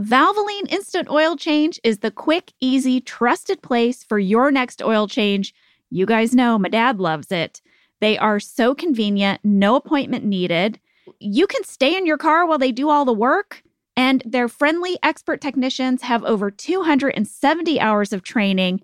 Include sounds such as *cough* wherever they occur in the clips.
Valvoline Instant Oil Change is the quick, easy, trusted place for your next oil change. You guys know my dad loves it. They are so convenient, no appointment needed. You can stay in your car while they do all the work. And their friendly expert technicians have over 270 hours of training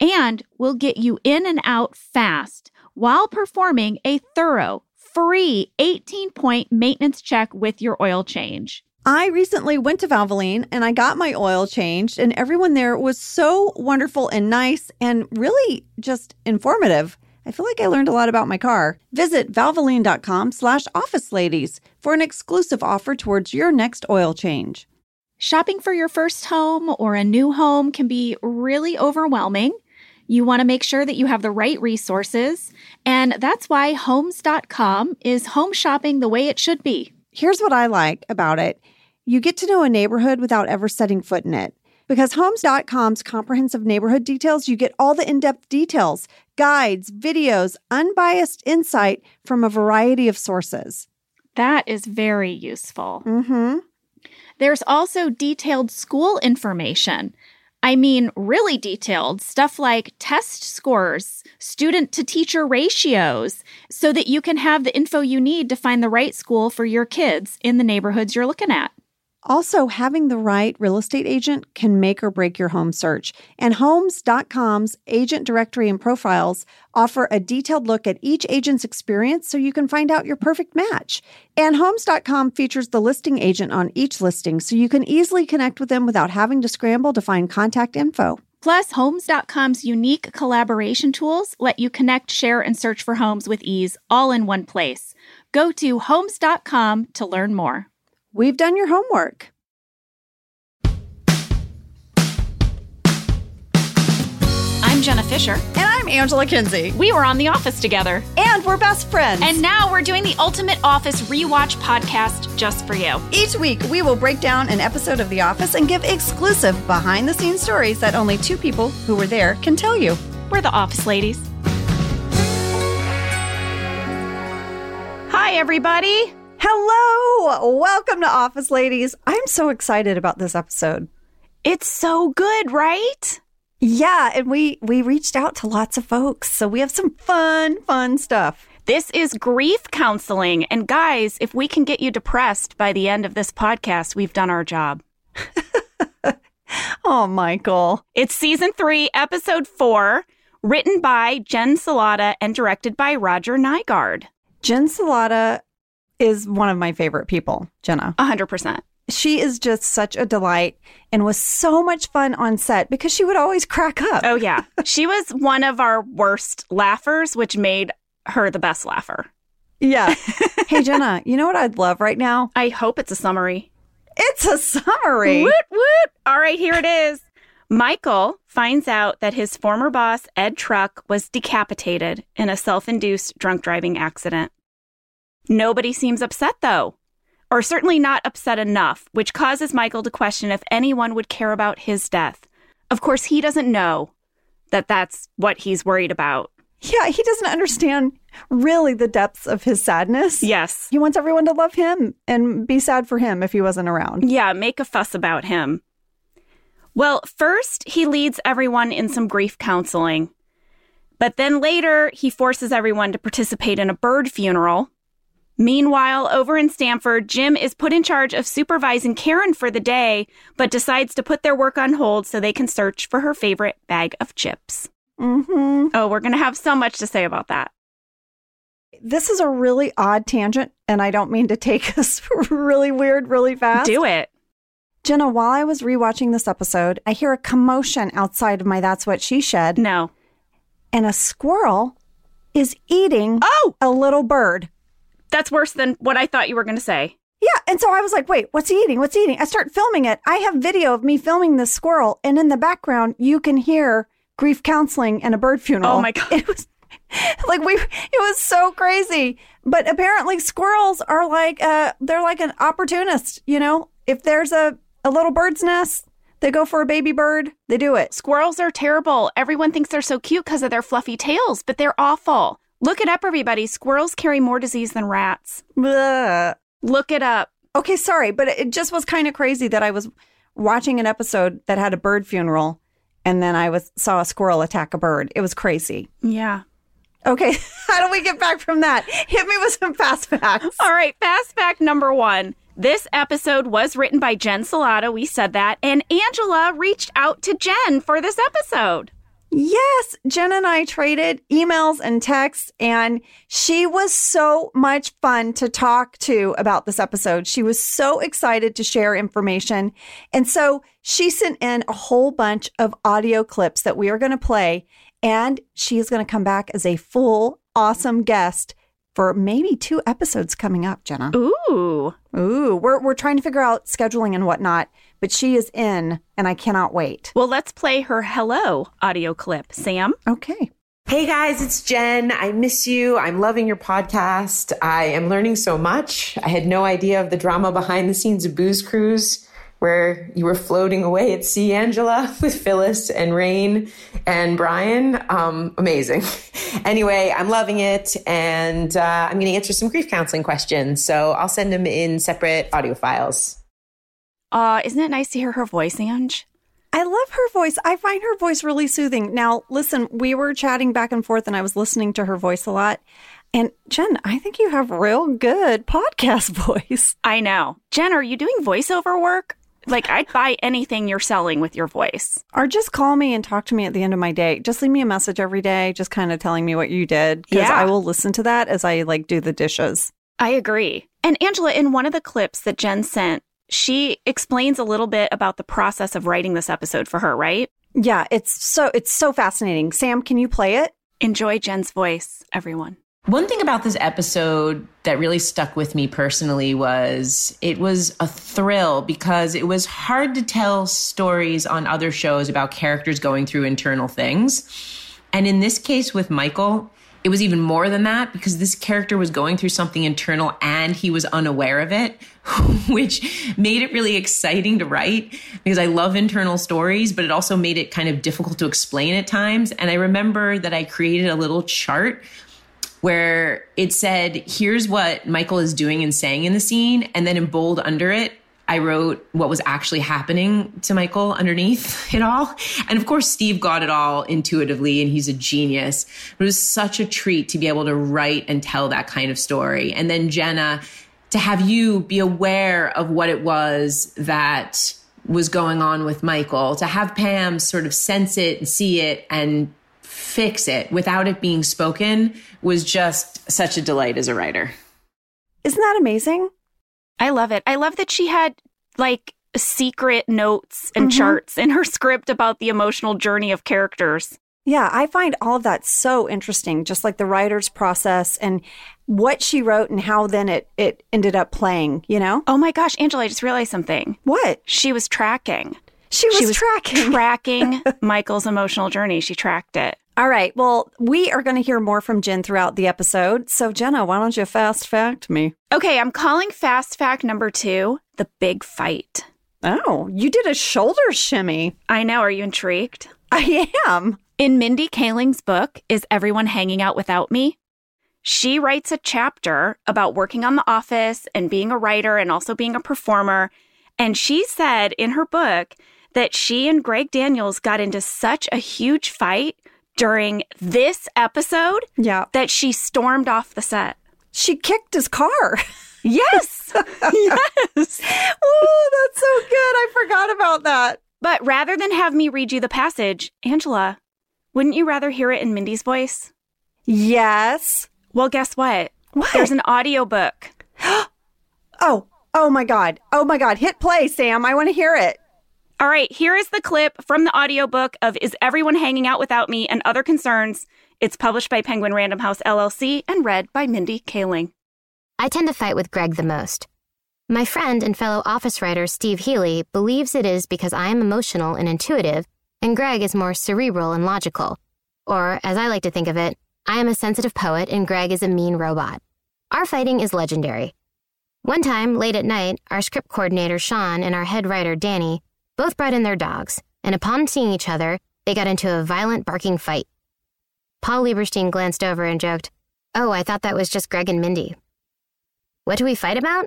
and will get you in and out fast while performing a thorough, free 18 point maintenance check with your oil change. I recently went to Valvoline and I got my oil changed, and everyone there was so wonderful and nice and really just informative. I feel like I learned a lot about my car. Visit valvoline.com slash office ladies for an exclusive offer towards your next oil change. Shopping for your first home or a new home can be really overwhelming. You want to make sure that you have the right resources, and that's why Homes.com is home shopping the way it should be. Here's what I like about it you get to know a neighborhood without ever setting foot in it. Because Homes.com's comprehensive neighborhood details, you get all the in depth details, guides, videos, unbiased insight from a variety of sources. That is very useful. Mm-hmm. There's also detailed school information. I mean, really detailed stuff like test scores, student to teacher ratios, so that you can have the info you need to find the right school for your kids in the neighborhoods you're looking at. Also, having the right real estate agent can make or break your home search. And Homes.com's agent directory and profiles offer a detailed look at each agent's experience so you can find out your perfect match. And Homes.com features the listing agent on each listing so you can easily connect with them without having to scramble to find contact info. Plus, Homes.com's unique collaboration tools let you connect, share, and search for homes with ease all in one place. Go to Homes.com to learn more. We've done your homework. I'm Jenna Fischer. And I'm Angela Kinsey. We were on The Office together. And we're best friends. And now we're doing the Ultimate Office Rewatch podcast just for you. Each week, we will break down an episode of The Office and give exclusive behind the scenes stories that only two people who were there can tell you. We're the Office Ladies. Hi, everybody. Hello. Welcome to Office Ladies. I'm so excited about this episode. It's so good, right? Yeah, and we we reached out to lots of folks. So we have some fun, fun stuff. This is grief counseling. And guys, if we can get you depressed by the end of this podcast, we've done our job. *laughs* oh, Michael. It's season three, episode four, written by Jen Celotta and directed by Roger Nygard. Jen Celotta is one of my favorite people, Jenna. A hundred percent. She is just such a delight and was so much fun on set because she would always crack up. Oh, yeah. she was one of our worst laughers, which made her the best laugher. Yeah. *laughs* hey, Jenna, you know what I'd love right now? I hope it's a summary. It's a summary. Woot, woot. All right, here it is. Michael finds out that his former boss, Ed Truck, was decapitated in a self induced drunk driving accident. Nobody seems upset, though or certainly not upset enough, which causes Michael to question if anyone would care about his death. Of course, he doesn't know that that's what he's worried about. Yeah, he doesn't understand really the depths of his sadness. Yes. He wants everyone to love him and be sad for him if he wasn't around. Yeah, make a fuss about him. Well, first, he leads everyone in some grief counseling. But then later, he forces everyone to participate in a bird funeral Meanwhile, over in Stamford, Jim is put in charge of supervising Karen for the day, but decides to put their work on hold so they can search for her favorite bag of chips. Mm-hmm. Oh, we're going to have so much to say about that. This is a really odd tangent, and I don't mean to take *laughs* us really weird really fast. Do it. Jenna, while I was rewatching this episode, I hear a commotion outside of my That's What She Said. No. And a squirrel is eating oh! a little bird. That's worse than what I thought you were going to say. Yeah. And so I was like, wait, what's he eating? What's he eating? I start filming it. I have video of me filming the squirrel. And in the background, you can hear grief counseling and a bird funeral. Oh my God. *laughs* It was like we, it was so crazy. But apparently squirrels are like, uh, they're like an opportunist, you know, if there's a, a little bird's nest, they go for a baby bird, they do it. Squirrels are terrible. Everyone thinks they're so cute because of their fluffy tails, but they're awful. Look it up, everybody. Squirrels carry more disease than rats. Blah. Look it up. Okay, sorry, but it just was kind of crazy that I was watching an episode that had a bird funeral, and then I was saw a squirrel attack a bird. It was crazy. Yeah. Okay, *laughs* how do we get back from that? Hit me with some fast facts. All right, fast fact number one. This episode was written by Jen Celotta. We said that. And Angela reached out to Jen for this episode. Yes, Jen and I traded emails and texts, and she was so much fun to talk to about this episode. She was so excited to share information. And so she sent in a whole bunch of audio clips that we are going to play, and she is going to come back as a full, awesome guest for maybe two episodes coming up, Jenna. Ooh. Ooh, we're, we're trying to figure out scheduling and whatnot, but she is in, and I cannot wait. Well, let's play her hello audio clip. Sam? Okay. Hey guys, it's Jen. I miss you. I'm loving your podcast. I am learning so much. I had no idea of the drama behind the scenes of Booze Cruise, where you were floating away at sea, Angela, *laughs* with Phyllis and Rainn and Brian. Um, amazing. *laughs* anyway, I'm loving it, and uh, I'm going to answer some grief counseling questions. So I'll send them in separate audio files. Uh, isn't it nice to hear her voice, Ange? I love her voice. I find her voice really soothing. Now, listen, we were chatting back and forth, and I was listening to her voice a lot. And Jen, I think you have real good podcast *laughs* voice. I know. Jen, are you doing voiceover work? Like, I'd buy anything you're selling with your voice. Or just call me and talk to me at the end of my day. Just leave me a message every day, just kind of telling me what you did. Because Yeah. I will listen to that as I like do the dishes. I agree. And Angela, in one of the clips that Jen sent, she explains a little bit about the process of writing this episode for her, right? Yeah, it's so it's so fascinating. Sam, can you play it? Enjoy Jen's voice, everyone. One thing about this episode that really stuck with me personally was it was a thrill because it was hard to tell stories on other shows about characters going through internal things. And in this case with Michael, it was even more than that because this character was going through something internal and he was unaware of it, *laughs* which made it really exciting to write because I love internal stories, but it also made it kind of difficult to explain at times. And I remember that I created a little chart where it said, here's what Michael is doing and saying in the scene. And then in bold under it, I wrote what was actually happening to Michael underneath *laughs* it all. And of course, Steve got it all intuitively and he's a genius. It was such a treat to be able to write and tell that kind of story. And then Jenna, to have you be aware of what it was that was going on with Michael, to have Pam sort of sense it and see it and fix it without it being spoken was just such a delight as a writer. Isn't that amazing? I love it. I love that she had like secret notes and mm-hmm. charts in her script about the emotional journey of characters. Yeah, I find all of that so interesting, just like the writer's process and what she wrote and how then it it ended up playing, you know? Oh my gosh, Angela, I just realized something. What? She was tracking. She was, she was tracking. *laughs* tracking Michael's emotional journey. She tracked it. All right. Well, we are going to hear more from Jen throughout the episode. So, Jenna, why don't you fast fact me? Okay, I'm calling fast fact number two the big fight. Oh, you did a shoulder shimmy. I know. Are you intrigued? I am. In Mindy Kaling's book, Is Everyone Hanging Out Without Me? She writes a chapter about working on The Office and being a writer and also being a performer. And she said in her book that she and Greg Daniels got into such a huge fight during this episode Yeah. that she stormed off the set. She kicked his car. *laughs* Yes. *laughs* yes. oh, that's so good. I forgot about that. But rather than have me read you the passage, Angela, wouldn't you rather hear it in Mindy's voice? Yes. Well, guess what? What? There's an audiobook. *gasps* oh, oh my God. Oh my God. Hit play, Sam. I want to hear it. All right, here is the clip from the audiobook of Is Everyone Hanging Out Without Me and Other Concerns. It's published by Penguin Random House LLC and read by Mindy Kaling. I tend to fight with Greg the most. My friend and fellow office writer Steve Hely believes it is because I am emotional and intuitive, and Greg is more cerebral and logical. Or, as I like to think of it, I am a sensitive poet and Greg is a mean robot. Our fighting is legendary. One time, late at night, our script coordinator Sean and our head writer Danny both brought in their dogs, and upon seeing each other, they got into a violent barking fight. Paul Lieberstein glanced over and joked, Oh, I thought that was just Greg and Mindy. What do we fight about?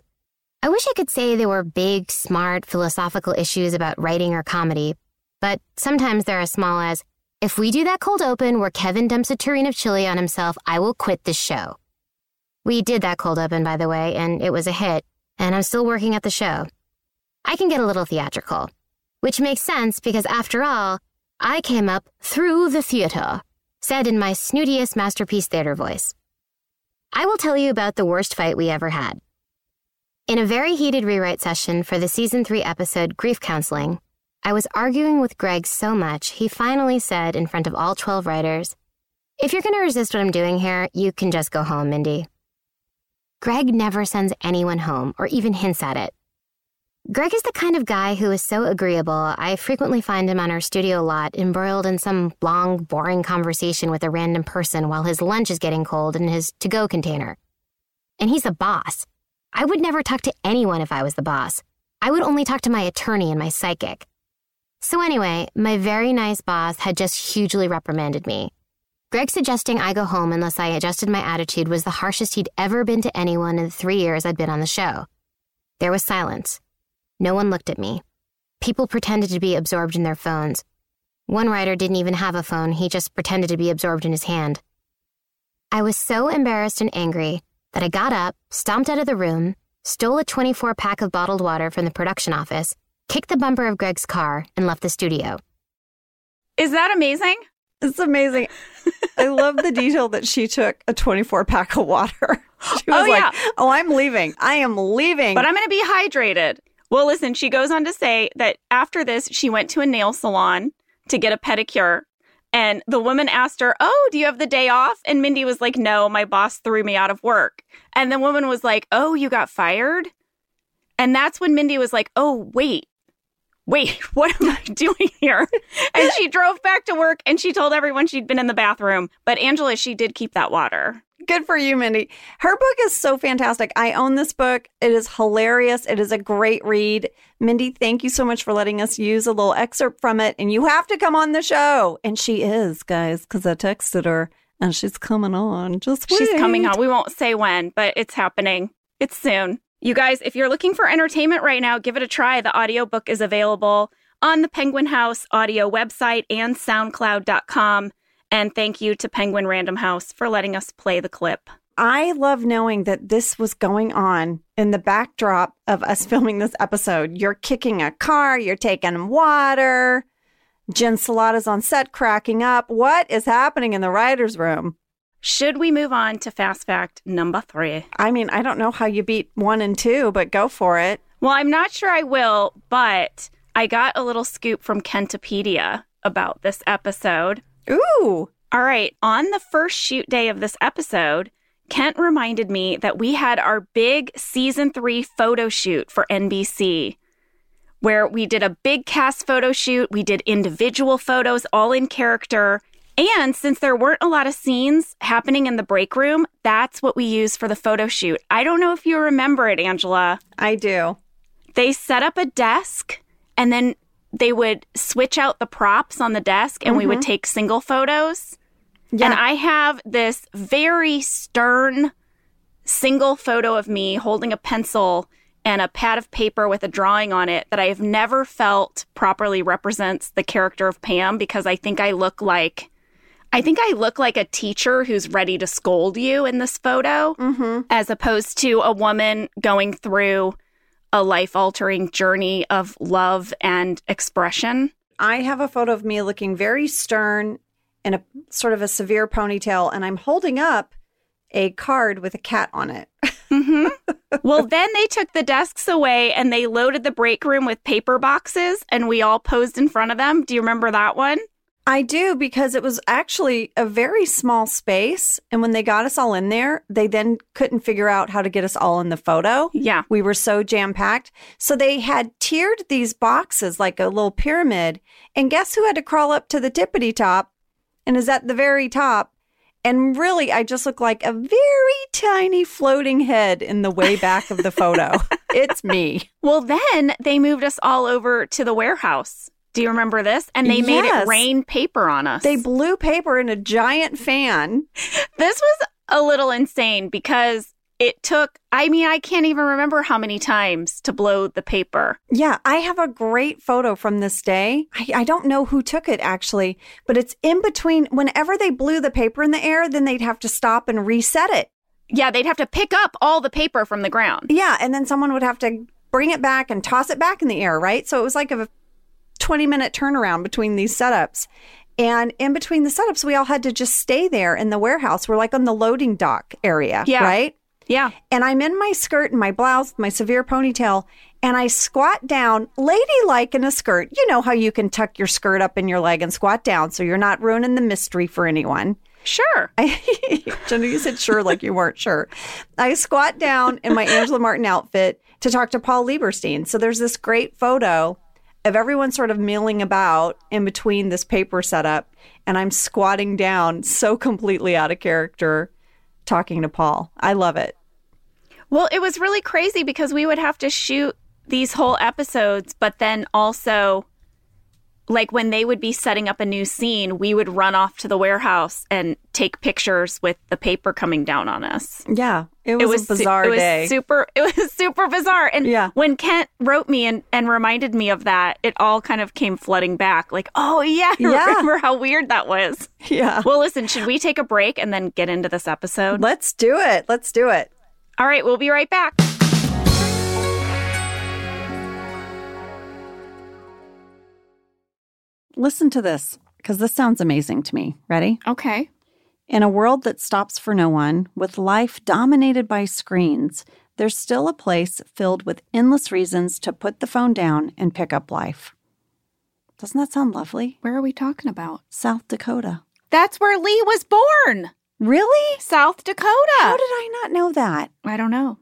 I wish I could say they were big, smart, philosophical issues about writing or comedy, but sometimes they're as small as if we do that cold open where Kevin dumps a tureen of chili on himself, I will quit this show. We did that cold open, by the way, and it was a hit, and I'm still working at the show. I can get a little theatrical, which makes sense because after all, I came up through the theater, said in my snootiest masterpiece theater voice. I will tell you about the worst fight we ever had. In a very heated rewrite session for the season 3 episode Grief Counseling, I was arguing with Greg so much, he finally said in front of all 12 writers, If you're going to resist what I'm doing here, you can just go home, Mindy. Greg never sends anyone home or even hints at it. Greg is the kind of guy who is so agreeable, I frequently find him on our studio lot embroiled in some long, boring conversation with a random person while his lunch is getting cold in his to go container. And he's a boss. I would never talk to anyone if I was the boss. I would only talk to my attorney and my psychic. So, anyway, my very nice boss had just hugely reprimanded me. Greg suggesting I go home unless I adjusted my attitude was the harshest he'd ever been to anyone in the three years I'd been on the show. There was silence. No one looked at me. People pretended to be absorbed in their phones. One writer didn't even have a phone, he just pretended to be absorbed in his hand. I was so embarrassed and angry that I got up, stomped out of the room, stole a 24 pack of bottled water from the production office, kicked the bumper of Greg's car, and left the studio. Is that amazing? It's amazing. I love the detail that she took a 24 pack of water. *laughs* She oh, was Oh, like, yeah. Oh, I'm leaving. I am leaving. But I'm going to be hydrated. Well, listen, she goes on to say that after this, she went to a nail salon to get a pedicure. And the woman asked her, Oh, do you have the day off? And Mindy was like, No, my boss threw me out of work. And the woman was like, Oh, you got fired? And that's when Mindy was like, Oh, wait, wait, *laughs* what am I doing here? And she drove back to work and she told everyone she'd been in the bathroom. But Angela, she did keep that water. Good for you, Mindy. Her book is so fantastic. I own this book. It is hilarious. It is a great read. Mindy, thank you so much for letting us use a little excerpt from it. And you have to come on the show. And she is, guys, because I texted her and she's coming on. Just She's coming on. We won't say when, but it's happening. It's soon. You guys, if you're looking for entertainment right now, give it a try. The audiobook is available on the Penguin House audio website and soundcloud.com. And thank you to Penguin Random House for letting us play the clip. I love knowing that this was going on in the backdrop of us *laughs* filming this episode. You're kicking a car, you're taking water. Jen Celotta's on set cracking up. What is happening in the writer's room? Should we move on to fast fact number three? I mean, I don't know how you beat one and two, but go for it. Well, I'm not sure I will, but I got a little scoop from Kentopedia about this episode. Ooh. All right. On the first shoot day of this episode, Kent reminded me that we had our big season three photo shoot for NBC, where we did a big cast photo shoot. We did individual photos, all in character. And since there weren't a lot of scenes happening in the break room, that's what we used for the photo shoot. I don't know if you remember it, Angela. I do. They set up a desk and then they would switch out the props on the desk and we would take single photos. Yeah. And I have this very stern single photo of me holding a pencil and a pad of paper with a drawing on it that I have never felt properly represents the character of Pam because I think I look like I think I look like a teacher who's ready to scold you in this photo mm-hmm. as opposed to a woman going through a life altering journey of love and expression. I have a photo of me looking very stern in a sort of a severe ponytail, and I'm holding up a card with a cat on it. *laughs* hmm well, then they took the desks away and they loaded the break room with paper boxes and we all posed in front of them. Do you remember that one? I do because it was actually a very small space. And when they got us all in there, they then couldn't figure out how to get us all in the photo. Yeah. We were so jam packed. So they had tiered these boxes like a little pyramid. And guess who had to crawl up to the tippity top and is at the very top? And really, I just look like a very tiny floating head in the way back of the photo. *laughs* it's me. Well, then they moved us all over to the warehouse. Do you remember this? And they made Yes. it rain paper on us. They blew paper in a giant fan. *laughs* this was a little insane because it took, I mean, I can't even remember how many times to blow the paper. Yeah, I have a great photo from this day. I, I, don't know who took it actually, but it's in between. Whenever they blew the paper in the air, then they'd have to stop and reset it. Yeah, they'd have to pick up all the paper from the ground. Yeah, and then someone would have to bring it back and toss it back in the air, right? So it was like a 20 minute turnaround between these setups. And in between the setups, we all had to just stay there in the warehouse. We're like on the loading dock area, yeah. right? Yeah. And I'm in my skirt and my blouse, my severe ponytail, and I squat down, ladylike in a skirt. You know how you can tuck your skirt up in your leg and squat down so you're not ruining the mystery for anyone. Sure. *laughs* I, Jenna, you said sure like you weren't sure. I squat down in my Angela Martin outfit to talk to Paul Lieberstein. So there's this great photo of everyone sort of milling about in between this paper setup, and I'm squatting down so completely out of character talking to Paul. I love it. Well, it was really crazy because we would have to shoot these whole episodes, but then also like when they would be setting up a new scene, we would run off to the warehouse and take pictures with the paper coming down on us. Yeah, it was, it was a bizarre su- it day. Was super, *laughs* it was super bizarre. And yeah. when Kent wrote me and, and reminded me of that, it all kind of came flooding back. Like, oh yeah, *laughs* yeah. remember how weird that was. Yeah. Well, listen, should we take a break and then get into this episode? Let's do it. Let's do it. All right, we'll be right back. Listen to this, because this sounds amazing to me. Ready? Okay. In a world that stops for no one, with life dominated by screens, there's still a place filled with endless reasons to put the phone down and pick up life. Doesn't that sound lovely? Where are we talking about? South Dakota. That's where Lee was born. Really? South Dakota. How did I not know that? I don't know.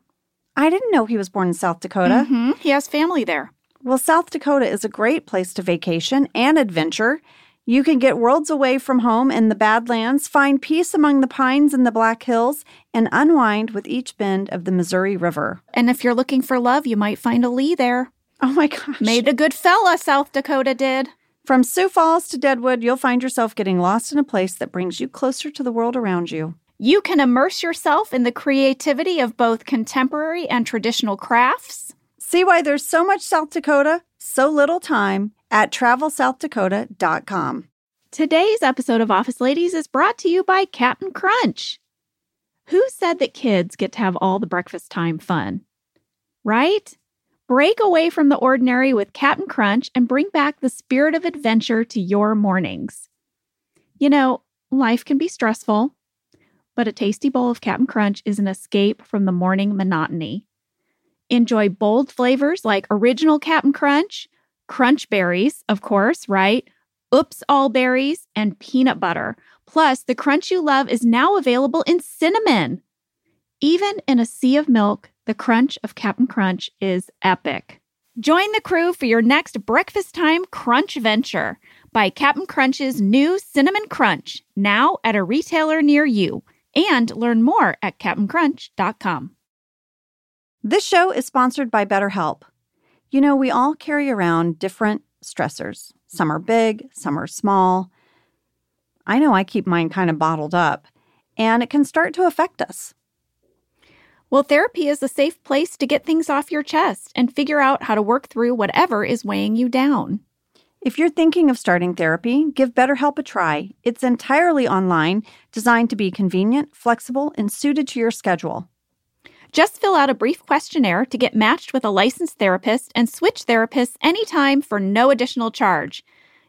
I didn't know he was born in South Dakota. Mm-hmm. He has family there. Well, South Dakota is a great place to vacation and adventure. You can get worlds away from home in the Badlands, find peace among the pines in the Black Hills, and unwind with each bend of the Missouri River. And if you're looking for love, you might find a Lee there. Oh my gosh. Made a good fella, South Dakota did. From Sioux Falls to Deadwood, you'll find yourself getting lost in a place that brings you closer to the world around you. You can immerse yourself in the creativity of both contemporary and traditional crafts See why there's so much South Dakota, so little time at travelsouthdakota.com. Today's episode of Office Ladies is brought to you by Captain Crunch. Who said that kids get to have all the breakfast time fun? Right? Break away from the ordinary with Captain Crunch and bring back the spirit of adventure to your mornings. You know, life can be stressful, but a tasty bowl of Captain Crunch is an escape from the morning monotony. Enjoy bold flavors like original Captain Crunch, crunch berries, of course, right? Oops All Berries, and peanut butter. Plus, the crunch you love is now available in cinnamon. Even in a sea of milk, the crunch of Captain Crunch is epic. Join the crew for your next breakfast time crunch venture. Buy Captain Crunch's new Cinnamon Crunch now at a retailer near you and learn more at CaptainCrunch.com. This show is sponsored by BetterHelp. You know, we all carry around different stressors. Some are big, some are small. I know I keep mine kind of bottled up, and it can start to affect us. Well, therapy is a safe place to get things off your chest and figure out how to work through whatever is weighing you down. If you're thinking of starting therapy, give BetterHelp a try. It's entirely online, designed to be convenient, flexible, and suited to your schedule. Just fill out a brief questionnaire to get matched with a licensed therapist and switch therapists anytime for no additional charge.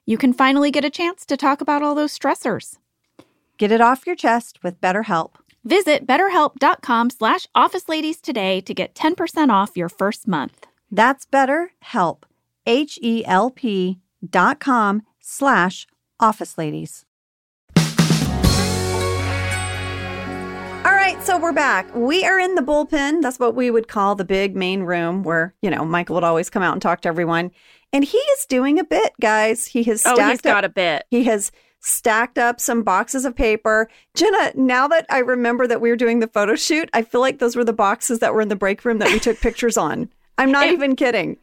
You can finally get a chance to talk about all those stressors. Get it off your chest with BetterHelp. Visit betterhelp.com slash officeladies today to get 10% off your first month. That's BetterHelp, H-E-L-P dot com slash officeladies. Right, so we're back. We are in the bullpen. That's what we would call the big main room where, you know, Michael would always come out and talk to everyone. And he is doing a bit, guys. He has stacked Oh, he's got up, a bit. He has stacked up some boxes of paper. Jenna, now that I remember that we were doing the photo shoot, I feel like those were the boxes that were in the break room that we took pictures on. I'm not *laughs* even kidding.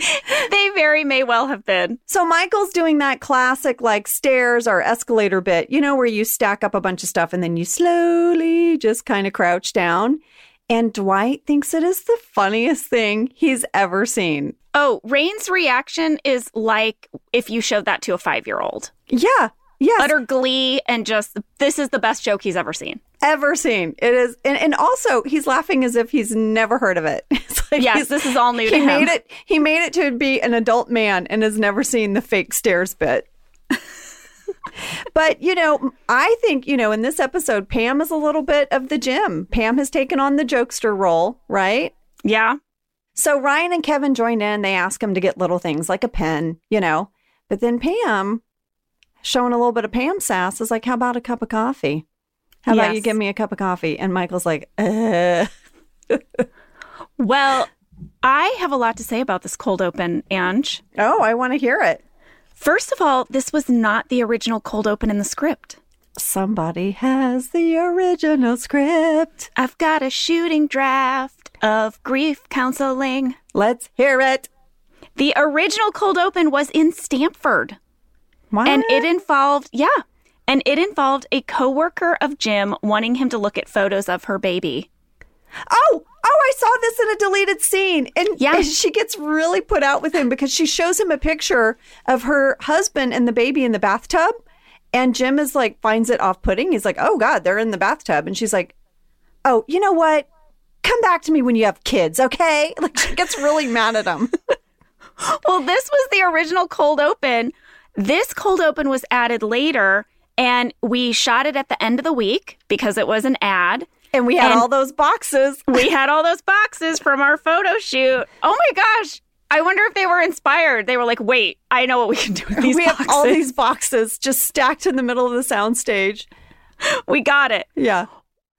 *laughs* they very may well have been. So Michael's doing that classic like stairs or escalator bit, you know, where you stack up a bunch of stuff and then you slowly just kind of crouch down. And Dwight thinks it is the funniest thing he's ever seen. Oh, Rainn's reaction is like if you showed that to a five year old. Yeah. Yes. Utter glee and just, this is the best joke he's ever seen. ever seen. It is, and, and also he's laughing as if he's never heard of it. *laughs* It's like Yes, this is all new he to him. made it. He made it to be an adult man and has never seen the fake stairs bit. *laughs* but you know, I think you know in this episode, Pam is a little bit of the Jim. Pam has taken on the jokester role, right? Yeah. So Ryan and Kevin join in. They ask him to get little things like a pen, you know. But then Pam, showing a little bit of Pam sass, is like, "How about a cup of coffee? How about you give me a cup of coffee?" And Michael's like, uh. *laughs* Well, I have a lot to say about this cold open, Ange. "Oh, I want to hear it." First of all, this was not the original cold open in the script. Somebody has the original script. I've got a shooting draft of grief counseling. Let's hear it. The original cold open was in Stamford. What? And it involved, yeah, and it involved a coworker of Jim wanting him to look at photos of her baby. oh, oh, I saw this in a deleted scene. And, Yeah. and she gets really put out with him because she shows him a picture of her husband and the baby in the bathtub. And Jim is like, finds it off putting. He's like, oh God, they're in the bathtub. And she's like, oh, you know what? Come back to me when you have kids, okay? *laughs* Like she gets really mad at him. *laughs* Well, this was the original cold open. This cold open was added later, and we shot it at the end of the week because it was an ad. And we had And- all those boxes. *laughs* We had all those boxes from our photo shoot. Oh my gosh. I wonder if they were inspired. They were like, wait, I know what we can do with these we boxes. have all these boxes just stacked in the middle of the soundstage. *laughs* we got it. Yeah.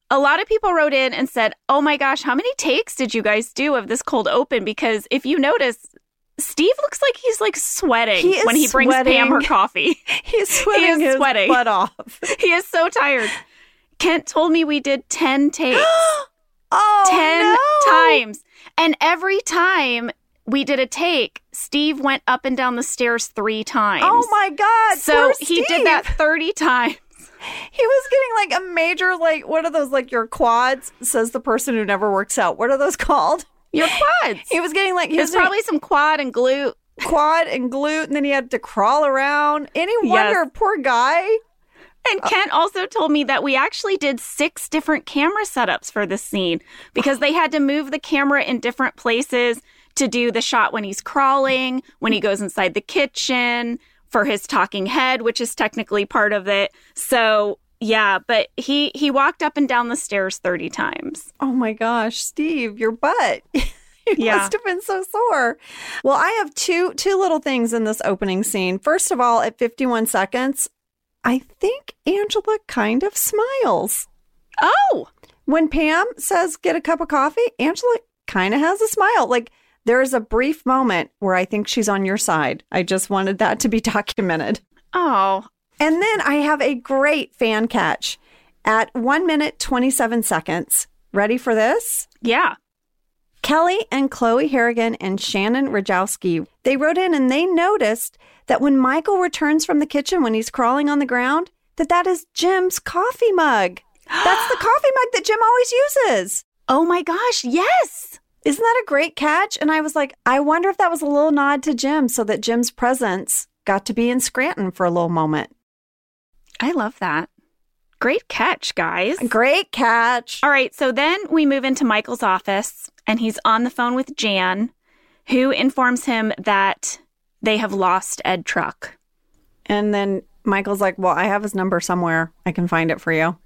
a lot of people wrote in and said, "Oh my gosh, how many takes did you guys do of this cold open?" Because if you notice, Steve looks like he's like sweating He when he brings Pam her coffee. *laughs* He's sweating he is his sweating. butt off. *laughs* he is so tired. Kent told me we did 10 takes. *gasps* Oh, 10 no. times. And every time we did a take, Steve went up and down the stairs 3 times. Oh my God. So he did that 30 times. He was getting like a major, like, what are those, like your quads, says the person who never works out. What are those called? Your quads. He was getting like, he There's was probably some quad and glute. quad and glute, and then he had to crawl around. Any Yes. wonder, poor guy. And uh, Kent also told me that we actually did six different camera setups for this scene because they had to move the camera in different places to do the shot when he's crawling, when he goes inside the kitchen, for his talking head, which is technically part of it. So yeah, but he he walked up and down the stairs 30 times. Oh my gosh, Steve, your butt. *laughs* you Yeah. must have been so sore. Well, I have two two little things in this opening scene. First of all, at 51 seconds, I think Angela kind of smiles. Oh, When Pam says get a cup of coffee, Angela kind of has a smile. Like there is a brief moment where I think she's on your side. I just wanted that to be *laughs* documented. oh, And then I have a great fan catch at 1 minute 27 seconds. Ready for this? yeah. Kelly and Chloe Harrigan and Shannon Rajowski, they wrote in and they noticed that when Michael returns from the kitchen when he's crawling on the ground, that that is Jim's coffee mug. That's the *gasps* coffee mug that Jim always uses. Oh my gosh, yes. Isn't that a great catch? And I was like, I wonder if that was a little nod to Jim so that Jim's presence got to be in Scranton for a little moment. I love that. Great catch, guys. Great catch. All right, so then we move into Michael's office, and he's on the phone with Jan, who informs him that they have lost Ed Truck. And then Michael's like, Well, I have his number somewhere. I can find it for you.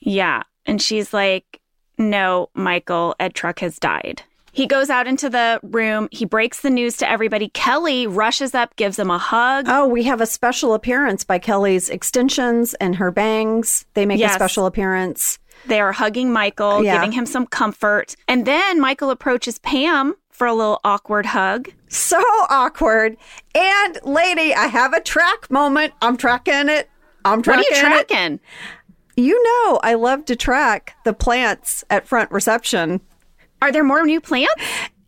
Yeah. And she's like, No, Michael, Ed Truck has died. He goes out into the room. He breaks the news to everybody. Kelly rushes up, gives him a hug. Oh, we have a special appearance by Kelly's extensions and her bangs. They make Yes. a special appearance. They are hugging Michael, Yeah. giving him some comfort. And then Michael approaches Pam for a little awkward hug. So awkward. And lady, I have a track moment. I'm tracking it. I'm tracking. What are you it. tracking? You know, I love to track the plants at front reception. Are there more new plants?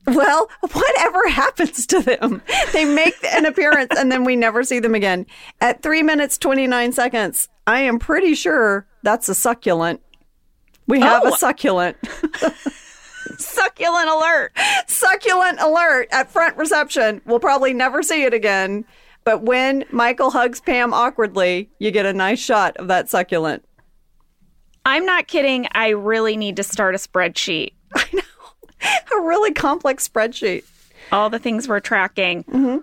Well, whatever happens to them, they make an appearance and then we never see them again. At three minutes, 29 seconds, I am pretty sure that's a succulent. We have Oh. a succulent. *laughs* Succulent alert. Succulent alert at front reception. We'll probably never see it again. But when Michael hugs Pam awkwardly, you get a nice shot of that succulent. I'm not kidding. I really need to start a spreadsheet. *laughs* I know. A really complex spreadsheet. All the things we're tracking. Mm-hmm.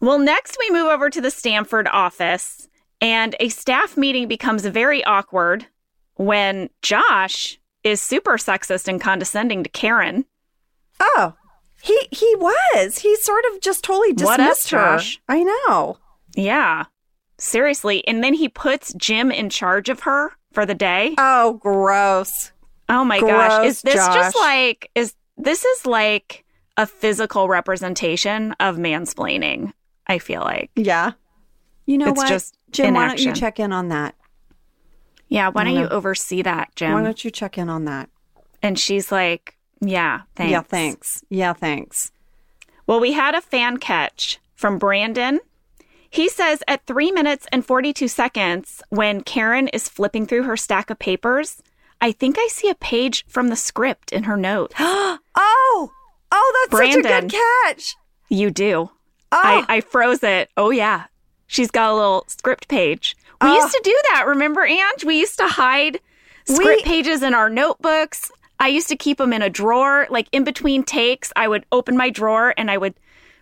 Well, next we move over to the Stamford office, and a staff meeting becomes very awkward when Josh is super sexist and condescending to Karen. Oh, he he was. He sort of just totally dismissed her. Josh? I know. Yeah. Seriously. And then he puts Jim in charge of her for the day. Oh, gross. Oh my gosh. Is this Josh. just like is this is like a physical representation of mansplaining, I feel like. Yeah. You know It's what? just Jim, why don't you check in on that? Yeah, why don't I you oversee that, Jim? Why don't you check in on that? And she's like, Yeah, thanks. Yeah, thanks. Yeah, thanks. Well, we had a fan catch from Brandon. He says at three minutes and 42 seconds, when Karen is flipping through her stack of papers, I think I see a page from the script in her note. *gasps* Oh, oh, that's such a good catch. You do. Oh, I, I froze it. Oh, yeah. She's got a little script page. We Oh. used to do that. Remember, Ange? We used to hide script We- pages in our notebooks. I used to keep them in a drawer. Like in between takes, I would open my drawer and I would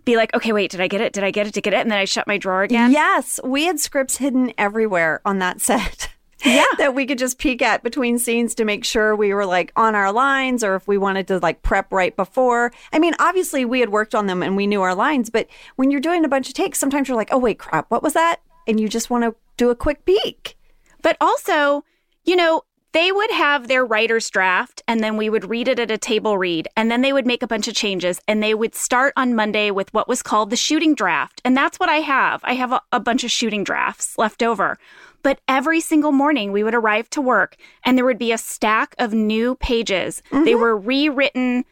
be like, okay, wait, did I get it? Did I get it? Did I get it? And then I shut my drawer again. yes, we had scripts hidden everywhere on that set. *laughs* Yeah. *laughs* that we could just peek at between scenes to make sure we were like on our lines or if we wanted to like prep right before. I mean, obviously we had worked on them and we knew our lines, but when you're doing a bunch of takes, sometimes you're like, oh, wait, crap, what was that? And you just want to do a quick peek. But also, you know, they would have their writer's draft and then we would read it at a table read and then they would make a bunch of changes and they would start on Monday with what was called the shooting draft. And that's what I have. I have a, a bunch of shooting drafts left over. But every single morning we would arrive to work and there would be a stack of new pages. They mm-hmm. were rewritten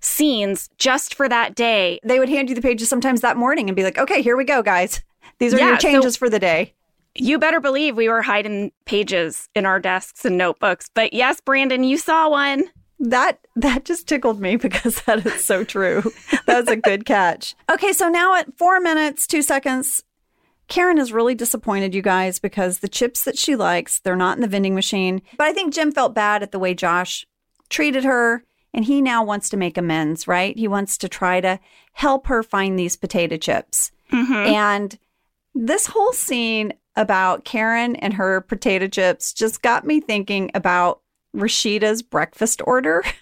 scenes just for that day. They would hand you the pages sometimes that morning and be like, okay, here we go, guys. These are Yeah, your so- changes for the day. You better believe we were hiding pages in our desks and notebooks. But yes, Brandon, you saw one. That that just tickled me *laughs* because that is so true. That was a good catch. Okay, so now at four minutes, two seconds, Karen is really disappointed, you guys, because the chips that she likes, they're not in the vending machine. But I think Jim felt bad at the way Josh treated her, and he now wants to make amends, right? He wants to try to help her find these potato chips. Mm-hmm. And this whole scene about Karen and her potato chips just got me thinking about Rashida's breakfast order. *laughs*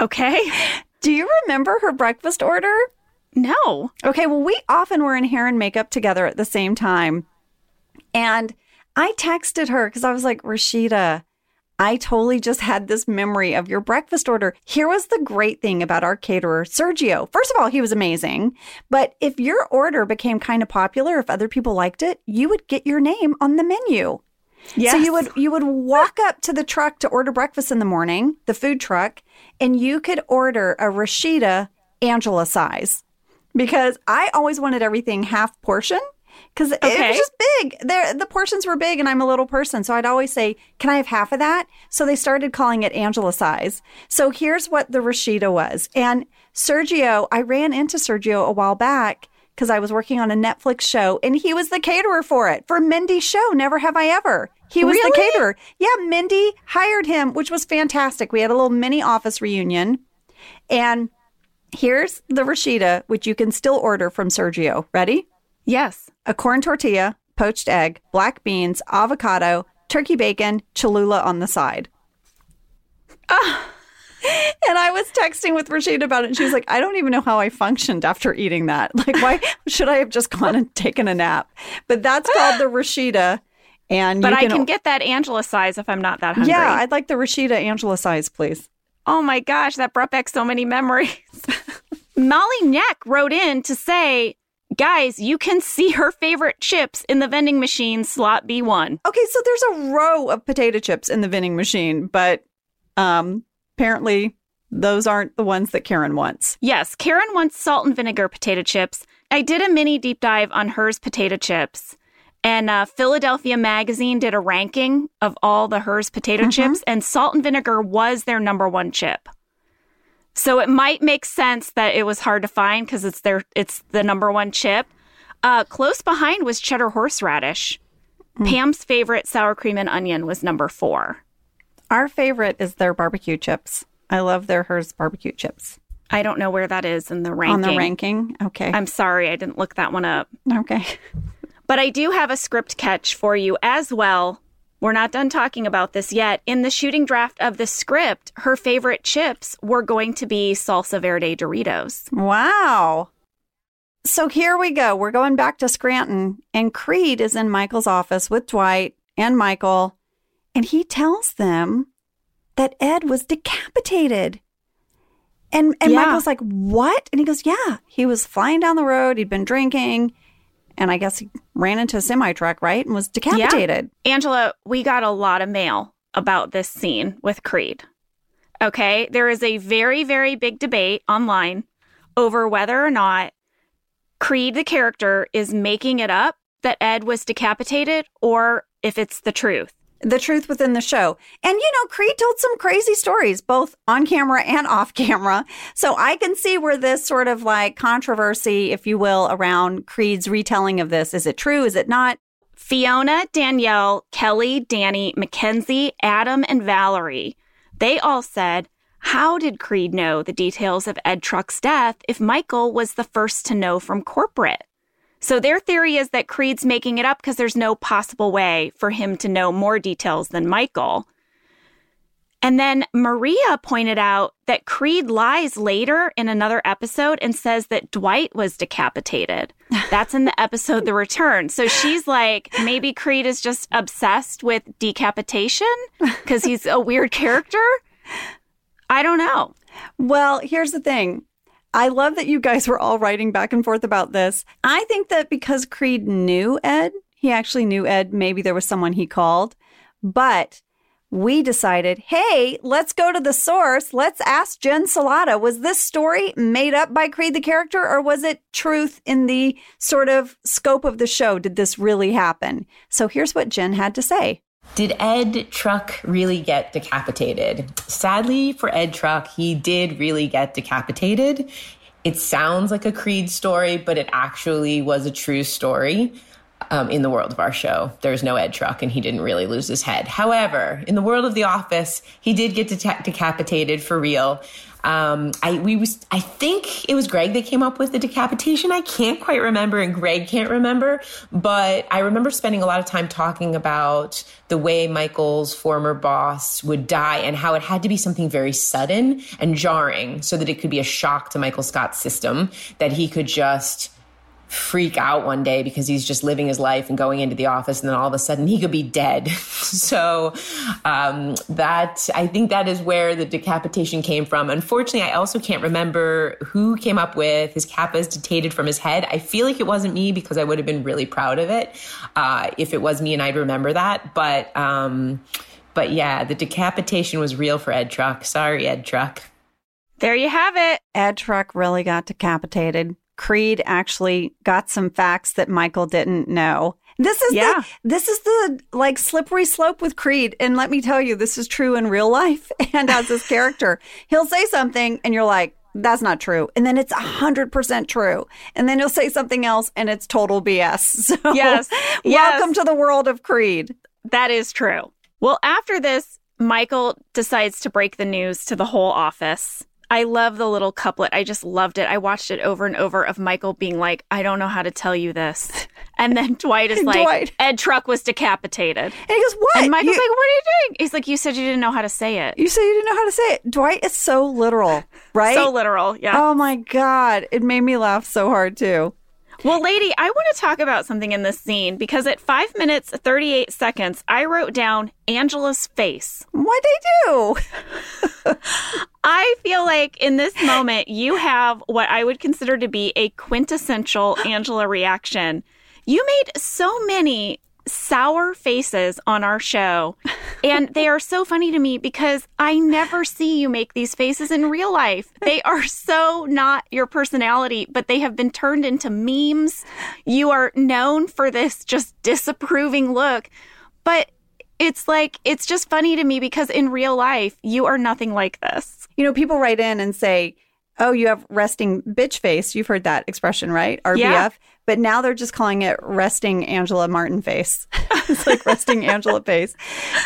Okay. Do you remember her breakfast order? No. Okay, well, we often were in hair and makeup together at the same time. And I texted her because I was like, Rashida, I totally just had this memory of your breakfast order. Here was the great thing about our caterer, Sergio. First of all, he was amazing. But if your order became kind of popular, if other people liked it, you would get your name on the menu. Yes. So you would you would walk up to the truck to order breakfast in the morning, the food truck, and you could order a Rashida Angela size. Because I always wanted everything half portion because it was just big. There the portions were big and I'm a little person. So I'd always say, "Can I have half of that?" So they started calling it Angela size. So here's what the Rashida was. And Sergio, I ran into Sergio a while back because I was working on a Netflix show and he was the caterer for it for Mindy's show. Never have I ever. He was the caterer. Yeah, Mindy hired him, which was fantastic. We had a little mini office reunion. And here's the Rashida, which you can still order from Sergio. Ready? Yes. A corn tortilla, poached egg, black beans, avocado, turkey bacon, Cholula on the side. Ah. *laughs* And I was texting with Rashida about it. And she was like, I don't even know how I functioned after eating that. *laughs* Like, why *laughs* should I have just gone and taken a nap? But that's *gasps* called the Rashida. And But you I can get that Angela size if I'm not that hungry. Yeah, I'd like the Rashida Angela size, please. oh my gosh, that brought back so many memories. Molly Neck wrote in to say, guys, you can see her favorite chips in the vending machine slot B1. Okay, so there's a row of potato chips in the vending machine, but um, apparently those aren't the ones that Karen wants. Yes, Karen wants salt and vinegar potato chips. I did a mini deep dive on Herr's potato chips. And uh, Philadelphia Magazine did a ranking of all the Herr's potato chips, and salt and vinegar was their number one chip. So it might make sense that it was hard to find because it's their it's the number one chip. Uh, close behind was cheddar horseradish. Mm. Pam's favorite sour cream and onion was number four. Our favorite is their barbecue chips. I love their Herr's barbecue chips. I don't know where that is in the ranking. On the ranking? Okay. I'm sorry, I didn't look that one up. Okay. But I do have a script catch for you as well. We're not done talking about this yet. In the shooting draft of the script, her favorite chips were going to be salsa verde Doritos. Wow. So here we go. We're going back to Scranton, and Creed is in Michael's office with Dwight and Michael, and he tells them that Ed was decapitated. And and yeah. Michael's like, "What?" And he goes, "Yeah, he was flying down the road. He'd been drinking, and I guess he ran into a semi truck, right, and was decapitated." Yeah. Angela, we got a lot of mail about this scene with Creed. Okay, there is a very very big debate online over whether or not Creed the character is making it up that Ed was decapitated or if it's the truth the truth within the show. And you know, Creed told some crazy stories, both on camera and off camera. So I can see where this sort of like controversy, if you will, around Creed's retelling of this. Is it true? Is it not? Fiona, Danielle, Kelly, Danny, Mackenzie, Adam, and Valerie, they all said, How did Creed know the details of Ed Truck's death if Michael was the first to know from corporate? So their theory is that Creed's making it up because there's no possible way for him to know more details than Michael. And then Maria pointed out that Creed lies later in another episode and says that Dwight was decapitated. *laughs* That's in the episode The Return. So she's like, maybe Creed is just obsessed with decapitation because he's a weird character. I don't know. Well, here's the thing I love that you guys were all writing back and forth about this. I think that because Creed knew Ed, he actually knew Ed, maybe there was someone he called, but we decided, hey, let's go to the source. Let's ask Jen Celotta, Was this story made up by Creed the character, or was it truth in the sort of scope of the show? Did this really happen? So here's what Jen had to say. Did Ed Truck really get decapitated? Sadly for Ed Truck, he did really get decapitated. It sounds like a Creed story, but it actually was a true story. Um, in the world of our show, there's no Ed Truck, and he didn't really lose his head. However, in the world of The Office, he did get de- decapitated for real. Um, I we was I think it was Greg that came up with the decapitation. I can't quite remember, and Greg can't remember, but I remember spending a lot of time talking about the way Michael's former boss would die and how it had to be something very sudden and jarring, so that it could be a shock to Michael Scott's system that he could just freak out one day because he's just living his life and going into the office and then all of a sudden he could be dead. *laughs* So um, that i think that is where the decapitation came from. Unfortunately i also can't remember who came up with his kappas detated from his head. I feel like it wasn't me because i would have been really proud of it uh, if it was me and i'd remember that. But um, but yeah the decapitation was real for ed truck. Sorry ed truck. There you have it. Ed Truck really got decapitated. Creed actually got some facts that Michael didn't know. This is yeah. the this is the like slippery slope with Creed. And let me tell you, this is true in real life *laughs* and as his character. He'll say something and you're like, that's not true. And then it's a hundred percent true. And then he'll say something else and it's total BS. *laughs* So yes. welcome yes. to the world of Creed. That is true. Well, after this, Michael decides to break the news to the whole office. I love the little couplet. I just loved it. I watched it over and over of Michael being like, I don't know how to tell you this. *laughs* And then Dwight is *laughs* like, Dwight. Ed Truck was decapitated. And he goes, What? And Michael's you, like, What are you doing? He's like, You said you didn't know how to say it. You said you didn't know how to say it. Dwight is so literal, right? so literal, yeah. Oh my God. It made me laugh so hard too. Well, lady, I want to talk about something in this scene because at five minutes, 38 seconds, I wrote down Angela's face. What'd they do? *laughs* I feel like in this moment, you have what I would consider to be a quintessential Angela reaction. You made so many sour faces on our show. *laughs* And they are so funny to me because I never see you make these faces in real life. They are so not your personality, but they have been turned into memes. You are known for this just disapproving look. But It's like, it's just funny to me because in real life, you are nothing like this. You know, people write in and say, Oh, you have resting bitch face. You've heard that expression, right? RBF. Yeah. But now they're just calling it resting Angela Martin face. *laughs* it's like resting Angela face.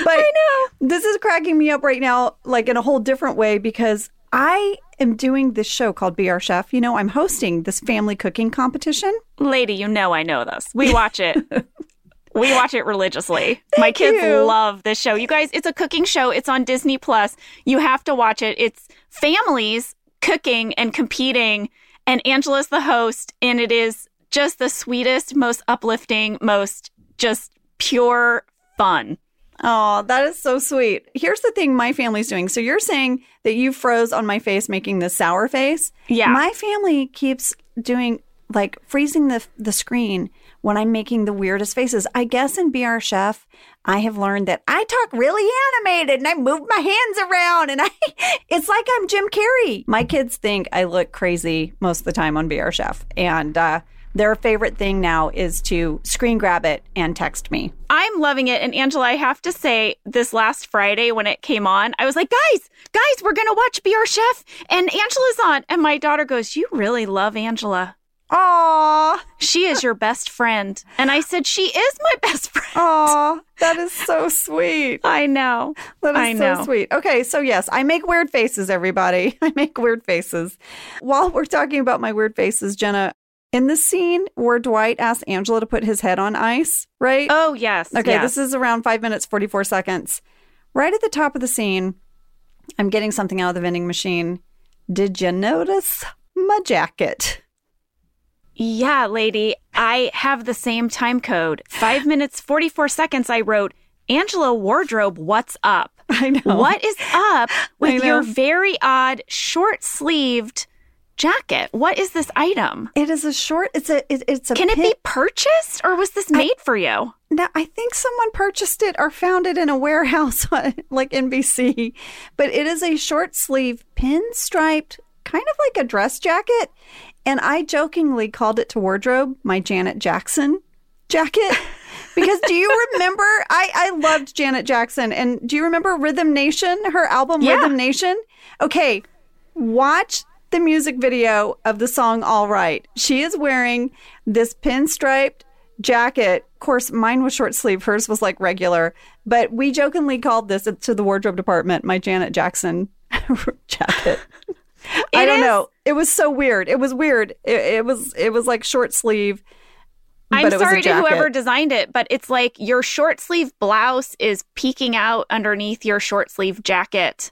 But I know. This is cracking me up right now, like in a whole different way, because I am doing this show called Be Our Chef. You know, I'm hosting this family cooking competition. Lady, you know I know this. We watch it. *laughs* we watch it religiously. My kids you. love this show. You guys, it's a cooking show. It's on Disney Plus. You have to watch it. It's families cooking and competing and Angela's the host and it is just the sweetest, most uplifting, most just pure fun. Oh, that is so sweet. Here's the thing my family's doing. So you're saying that you froze on my face making the sour face? Yeah. My family keeps doing like freezing the the screen when I'm making the weirdest faces. I guess in Be Our Chef, I have learned that I talk really animated and I move my hands around and I *laughs* it's like I'm Jim Carrey. My kids think I look crazy most of the time on Be Our Chef. And uh their favorite thing now is to screen grab it and text me. I'm loving it. And Angela, I have to say, this last Friday when it came on, I was like, guys, guys, we're going to watch Be Our Chef. And Angela's on. And my daughter goes, You really love Angela. Aww. She is your best friend. And I said, She is my *laughs* best friend. Aw, that is so sweet. I know. That is I so sweet. Okay, so yes, I make weird faces, everybody. *laughs* I make weird faces. While we're talking about my weird faces, Jenna, in the scene where Dwight asks Angela to put his head on ice, right? Oh, yes. okay, yes. this is around five minutes, 44 seconds. Right at the top of the scene, I'm getting something out of the vending machine. Did you notice my jacket? Yeah, lady, I have the same time code. Five *laughs* minutes, 44 seconds. I wrote, Angela Wardrobe, what's up? I know. What is up *laughs* with your very odd short sleeved jacket? What is this item? It is a short. It's a. It, it's a. Can it be purchased or was this made for you? No, I think someone purchased it or found it in a warehouse *laughs* like NBC, but it is a short sleeve pinstriped, kind of like a dress jacket. And I jokingly called it to wardrobe my Janet Jackson jacket. *laughs* Because do you remember? I, I loved Janet Jackson. And do you remember Rhythm Nation, her album Yeah. Rhythm Nation? Okay, watch the music video of the song All Right. She is wearing this pinstriped jacket. Of course, mine was short sleeve, hers was like regular. But we jokingly called this to the wardrobe department my Janet Jackson *laughs* jacket. I don't is- know. It was so weird. It was weird. It, it was it was like short sleeve. I'm but it was a sorry to whoever designed it, but it's like your short sleeve blouse is peeking out underneath your short sleeve jacket.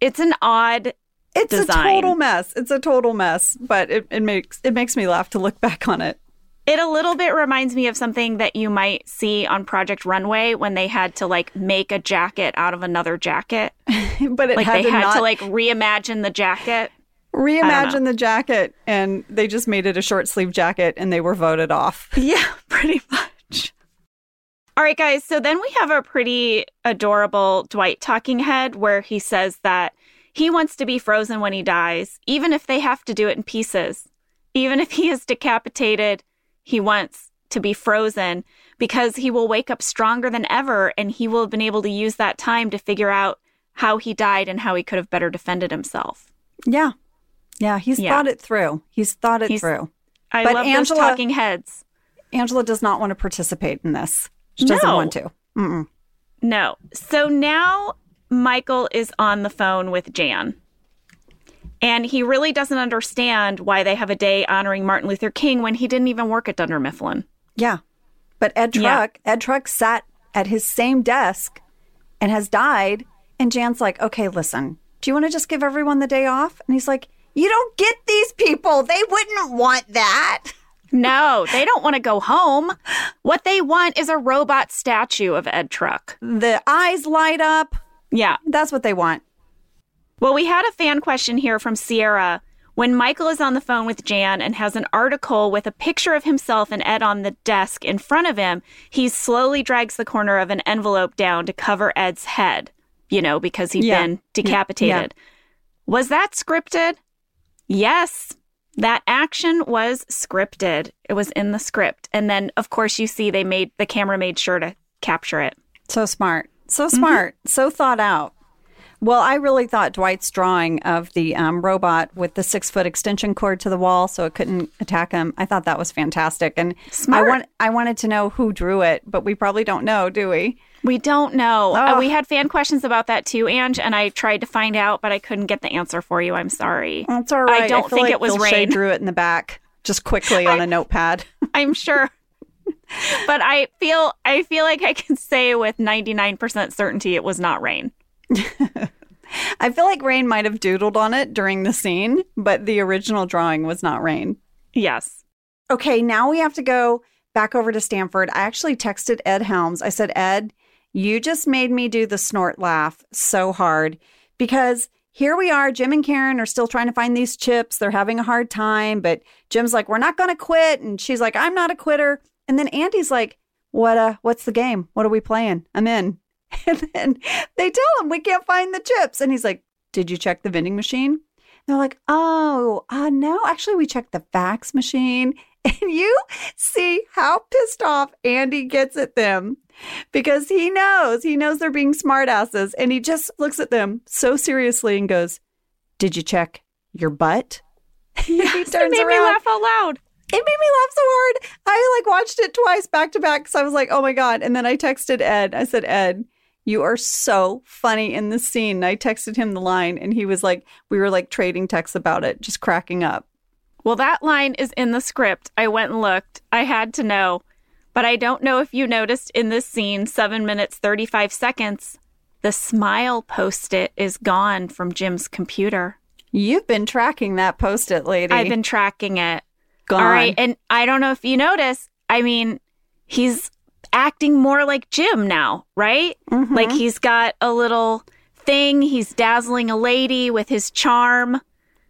It's an odd. It's a total mess. It's a total mess. But it, it makes it makes me laugh to look *laughs* back on it. It a little bit reminds me of something that you might see on Project Runway when they had to like make a jacket out of another jacket. *laughs* but it Like had they to had not to like reimagine the jacket. *laughs* reimagine the jacket, and they just made it a short sleeve jacket, and they were voted off. Yeah, pretty much. All right, guys. So then we have a pretty adorable Dwight talking head where he says that he wants to be frozen when he dies, even if they have to do it in pieces. Even if he is decapitated, he wants to be frozen because he will wake up stronger than ever and he will have been able to use that time to figure out how he died and how he could have better defended himself. Yeah, yeah. He's Yeah. thought it through. He's thought it He's- through. I But love Angela- those talking heads. Angela does not want to participate in this. She doesn't want to. Mm-mm. No. So now Michael is on the phone with Jan. And he really doesn't understand why they have a day honoring Martin Luther King when he didn't even work at Dunder Mifflin. Yeah, but Ed Yeah. Truck, Ed Truck sat at his same desk and has died. And Jan's like, "Okay, listen. Do you want to just give everyone the day off?" And he's like, "You don't get these people. They wouldn't want that." No, they don't want to go home. What they want is a robot statue of Ed Truck. The eyes light up. Yeah. That's what they want. Well, we had a fan question here from Sierra. When Michael is on the phone with Jan and has an article with a picture of himself and Ed on the desk in front of him, he slowly drags the corner of an envelope down to cover Ed's head, you know, because he'd Yeah. been decapitated. Was that scripted? Yes. That action was scripted. It was in the script. And then, of course, you see they made the camera made sure to capture it. So smart. So smart. So thought out. Well, I really thought Dwight's drawing of the um, robot with the six foot extension cord to the wall so it couldn't attack him. I thought that was fantastic. And Smart. I, want, I wanted to know who drew it, but we probably don't know, do we? We don't know. Uh, Oh. we had fan questions about that too, Ange, and I tried to find out, but I couldn't get the answer for you. I'm sorry. That's all right. I don't feel think like it was Bill Shea drew it in the back just quickly on *laughs* a notepad. I'm sure. *laughs* but I feel I feel like I can say with 99% certainty it was not Rainn. *laughs* I feel like Rainn might have doodled on it during the scene, but the original drawing was not Rainn. Yes. Okay, now we have to go back over to Stamford. I actually texted Ed Helms. I said, Ed, you just made me do the snort laugh so hard because here we are. Jim and Karen are still trying to find these chips. They're having a hard time, but Jim's like, we're not going to quit. And she's like, I'm not a quitter. And then Andy's like, what, uh, what's the game? What are we playing? I'm in. *laughs* And then they tell him we can't find the chips. And he's like, did you check the vending machine? They're like, oh, uh, no, actually, we checked the fax machine. *laughs* And you see how pissed off Andy gets at them because he knows, he knows they're being smartasses. And he just looks at them so seriously and goes, Did you check your butt? *laughs* he It turns made me laugh out loud. It made me laugh so hard. I like watched it twice back to back because I was like, oh my God. And then I texted Ed. I said, Ed, you are so funny in this scene. And I texted him the line and he was like, we were like trading texts about it, just cracking up. Well, that line is in the script. I went and looked. I had to know. But I don't know if you noticed in this scene, 7 minutes 35 seconds, the smile post it is gone from Jim's computer. You've been tracking that post it, lady. I've been tracking it. Gone. All right. And I don't know if you notice, I mean, he's acting more like Jim now, right? Mhm. Like he's got a little thing. He's dazzling a lady with his charm.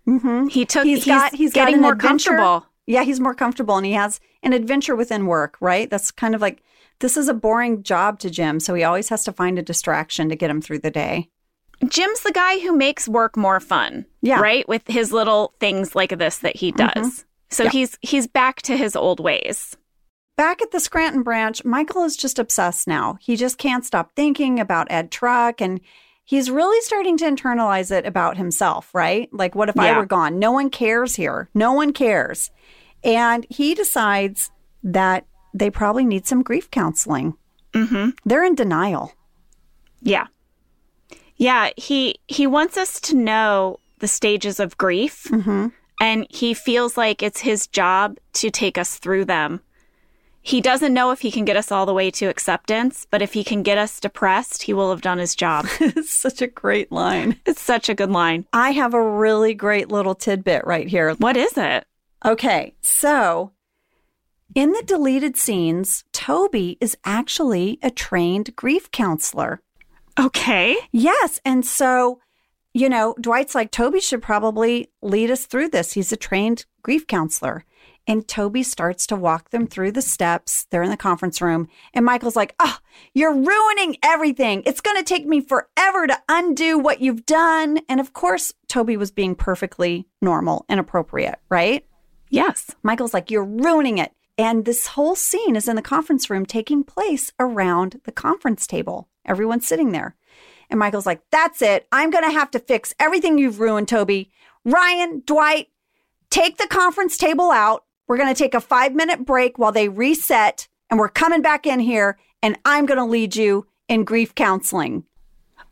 Mhm. He took, He's he's, got He's getting an more adventure. comfortable. Yeah, he's more comfortable and he has an adventure within work, right? That's kind of like this is a boring job to Jim, so he always has to find a distraction to get him through the day. Jim's the guy who makes work more fun. Yeah. Right? With his little things like this that he does. Mhm. So Yeah. he's he's back to his old ways. Back at the Scranton branch, Michael is just obsessed now. He just can't stop thinking about Ed Truck and he's really starting to internalize it about himself, right? Like, what if I were gone? No one cares here. No one cares. And he decides that they probably need some grief counseling. Mm-hmm. They're in denial. Yeah. Yeah, he he wants us to know the stages of grief Mm-hmm. And he feels like it's his job to take us through them. He doesn't know if he can get us all the way to acceptance, but if he can get us depressed, he will have done his job. *laughs* it's such a great line. it's such a good line. I have a really great little tidbit right here. What is it? Okay, so in the deleted scenes, Toby is actually a trained grief counselor. Okay. Yes. And so, you know, Dwight's like, Toby should probably lead us through this. He's a trained grief counselor. And Toby starts to walk them through the steps. They're in the conference room. And Michael's like, Oh, you're ruining everything. It's going to take me forever to undo what you've done. And of course, Toby was being perfectly normal and appropriate, right? Yes. Michael's like, You're ruining it. And this whole scene is in the conference room taking place around the conference table. Everyone's sitting there. And Michael's like, That's it. I'm going to have to fix everything you've ruined, Toby. Ryan, Dwight, take the conference table out. We're going to take a five minute break while they reset. And we're coming back in here. And I'm going to lead you in grief counseling.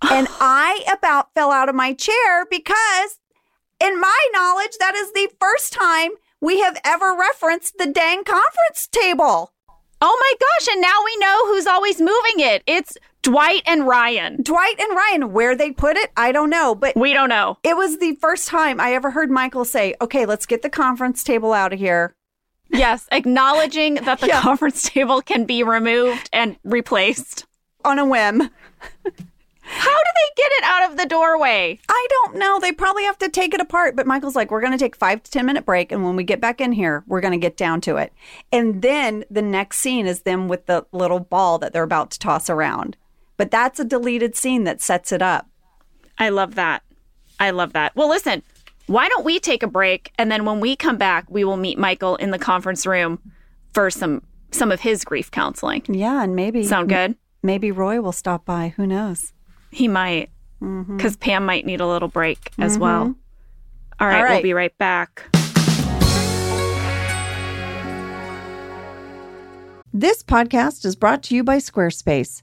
and *sighs* I about fell out of my chair because in my knowledge, that is the first time we have ever referenced the dang conference table. Oh my gosh, and now we know who's always moving it. It's Dwight and Ryan. Dwight and Ryan, where they put it, I don't know. But We don't know. it was the first time I ever heard Michael say, okay, let's get the conference table out of here. Yes, acknowledging that the *laughs* Yeah. conference table can be removed and replaced. On a whim. *laughs* How do they get it out of the doorway? I don't know. They probably have to take it apart. But Michael's like, we're going to take five to 10 minute break. And when we get back in here, we're going to get down to it. And then the next scene is them with the little ball that they're about to toss around. But that's a deleted scene that sets it up. I love that. I love that. Well, listen, why don't we take a break and then when we come back, we will meet Michael in the conference room for some some of his grief counseling. Yeah. And maybe Sound good? maybe Roy will stop by. Who knows? He might, mm-hmm. because Pam might need a little break as well. Mm-hmm. All right, All right. we'll be right back. This podcast is brought to you by Squarespace.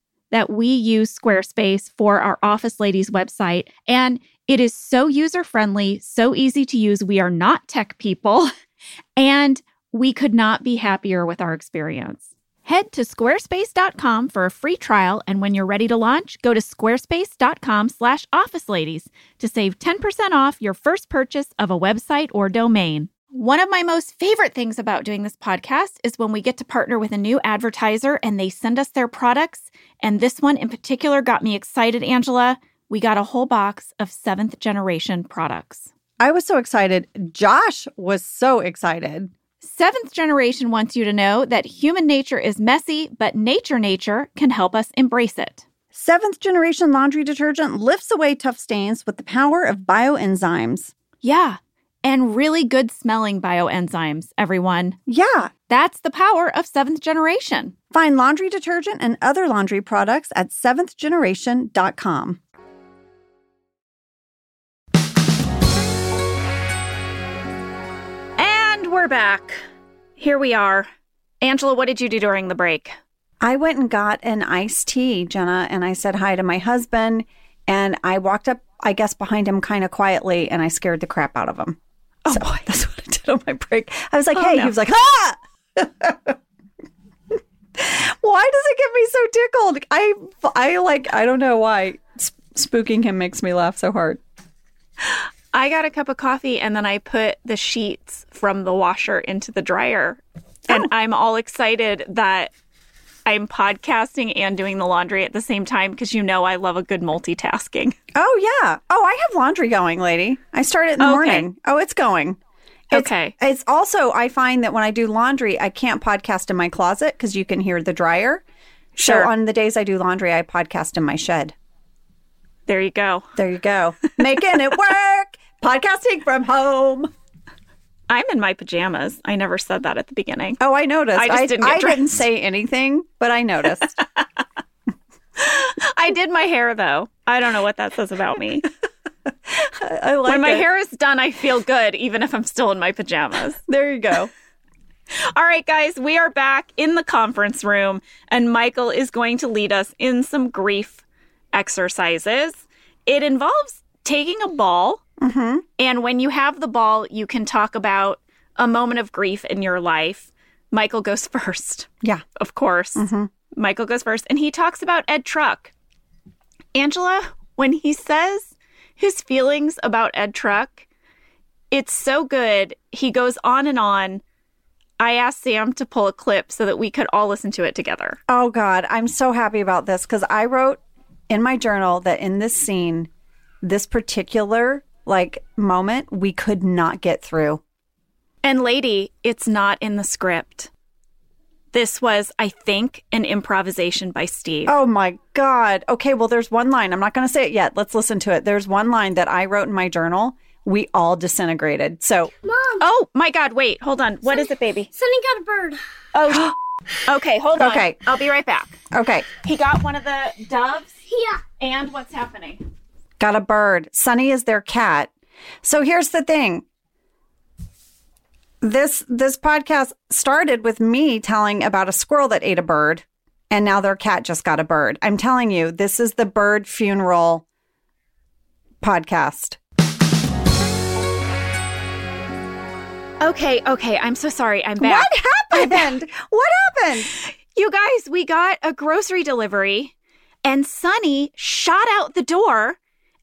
that we use Squarespace for our Office Ladies website, and it is so user friendly, so easy to use. We are not tech people, *laughs* and we could not be happier with our experience. Head to squarespace.com for a free trial, and when you're ready to launch, go to squarespace.com/slash office ladies to save 10% off your first purchase of a website or domain. One of my most favorite things about doing this podcast is when we get to partner with a new advertiser and they send us their products. And this one in particular got me excited, Angela. We got a whole box of seventh generation products. I was so excited. Josh was so excited. Seventh generation wants you to know that human nature is messy, but nature nature can help us embrace it. Seventh generation laundry detergent lifts away tough stains with the power of bioenzymes. Yeah, and really good smelling bioenzymes, everyone. Yeah. That's the power of seventh generation. Find laundry detergent and other laundry products at seventhgeneration.com. And we're back. Here we are. Angela, what did you do during the break? I went and got an iced tea, Jenna, and I said hi to my husband. And I walked up, I guess, behind him kind of quietly, and I scared the crap out of him. Oh, boy. *laughs* That's what I did on my break. I was like, Oh, hey, no. he was like, ah! *laughs* why does it get me so tickled? I, I like, I don't know why. Spooking him makes me laugh so hard. I got a cup of coffee and then I put the sheets from the washer into the dryer. And I'm all excited that I'm podcasting and doing the laundry at the same time because you know I love a good multitasking. Oh yeah. Oh, I have laundry going, lady. I start it in the Okay. morning. Oh, it's going. It's, Okay. It's also I find that when I do laundry, I can't podcast in my closet because you can hear the dryer. Sure. So on the days I do laundry, I podcast in my shed. There you go. There you go. *laughs* Making it work. Podcasting from home. I'm in my pajamas. I never said that at the beginning. Oh, I noticed. I just didn't get I didn't say anything, but I noticed. *laughs* I did my hair though. I don't know what that says about me. *laughs* I like when my it. hair is done, I feel good even if I'm still in my pajamas. *laughs* There you go. All right, guys, we are back in the conference room, and Michael is going to lead us in some grief exercises. It involves taking a ball, Mm-hmm. and when you have the ball, you can talk about a moment of grief in your life. Michael goes *laughs* first, Yeah. of course. Mm-hmm. Michael goes first, and he talks about Ed Truck. Angela, when he says his feelings about Ed Truck, it's so good. He goes on and on. I asked Sam to pull a clip so that we could all listen to it together. Oh God, I'm so happy about this because I wrote in my journal that in this scene, this particular like moment, we could not get through. And lady, it's not in the script. This was, I think, an improvisation by Steve. Oh my God. Okay, well, there's one line. I'm not going to say it yet. Let's listen to it. There's one line that I wrote in my journal. We all disintegrated. So, Mom. Oh, my God, wait, hold on. What is it, baby? Sonny got a bird. Oh, *gasps* *gasps* okay, hold on. Okay. I'll be right back. okay, He got one of the doves, Yeah. and what's happening? Got a bird. Sunny is their cat. So here's the thing. This this podcast started with me telling about a squirrel that ate a bird and now their cat just got a bird. I'm telling you, this is the bird funeral podcast. Okay, okay, I'm so sorry. I'm back. What happened? What happened? You guys, we got a grocery delivery and Sunny shot out the door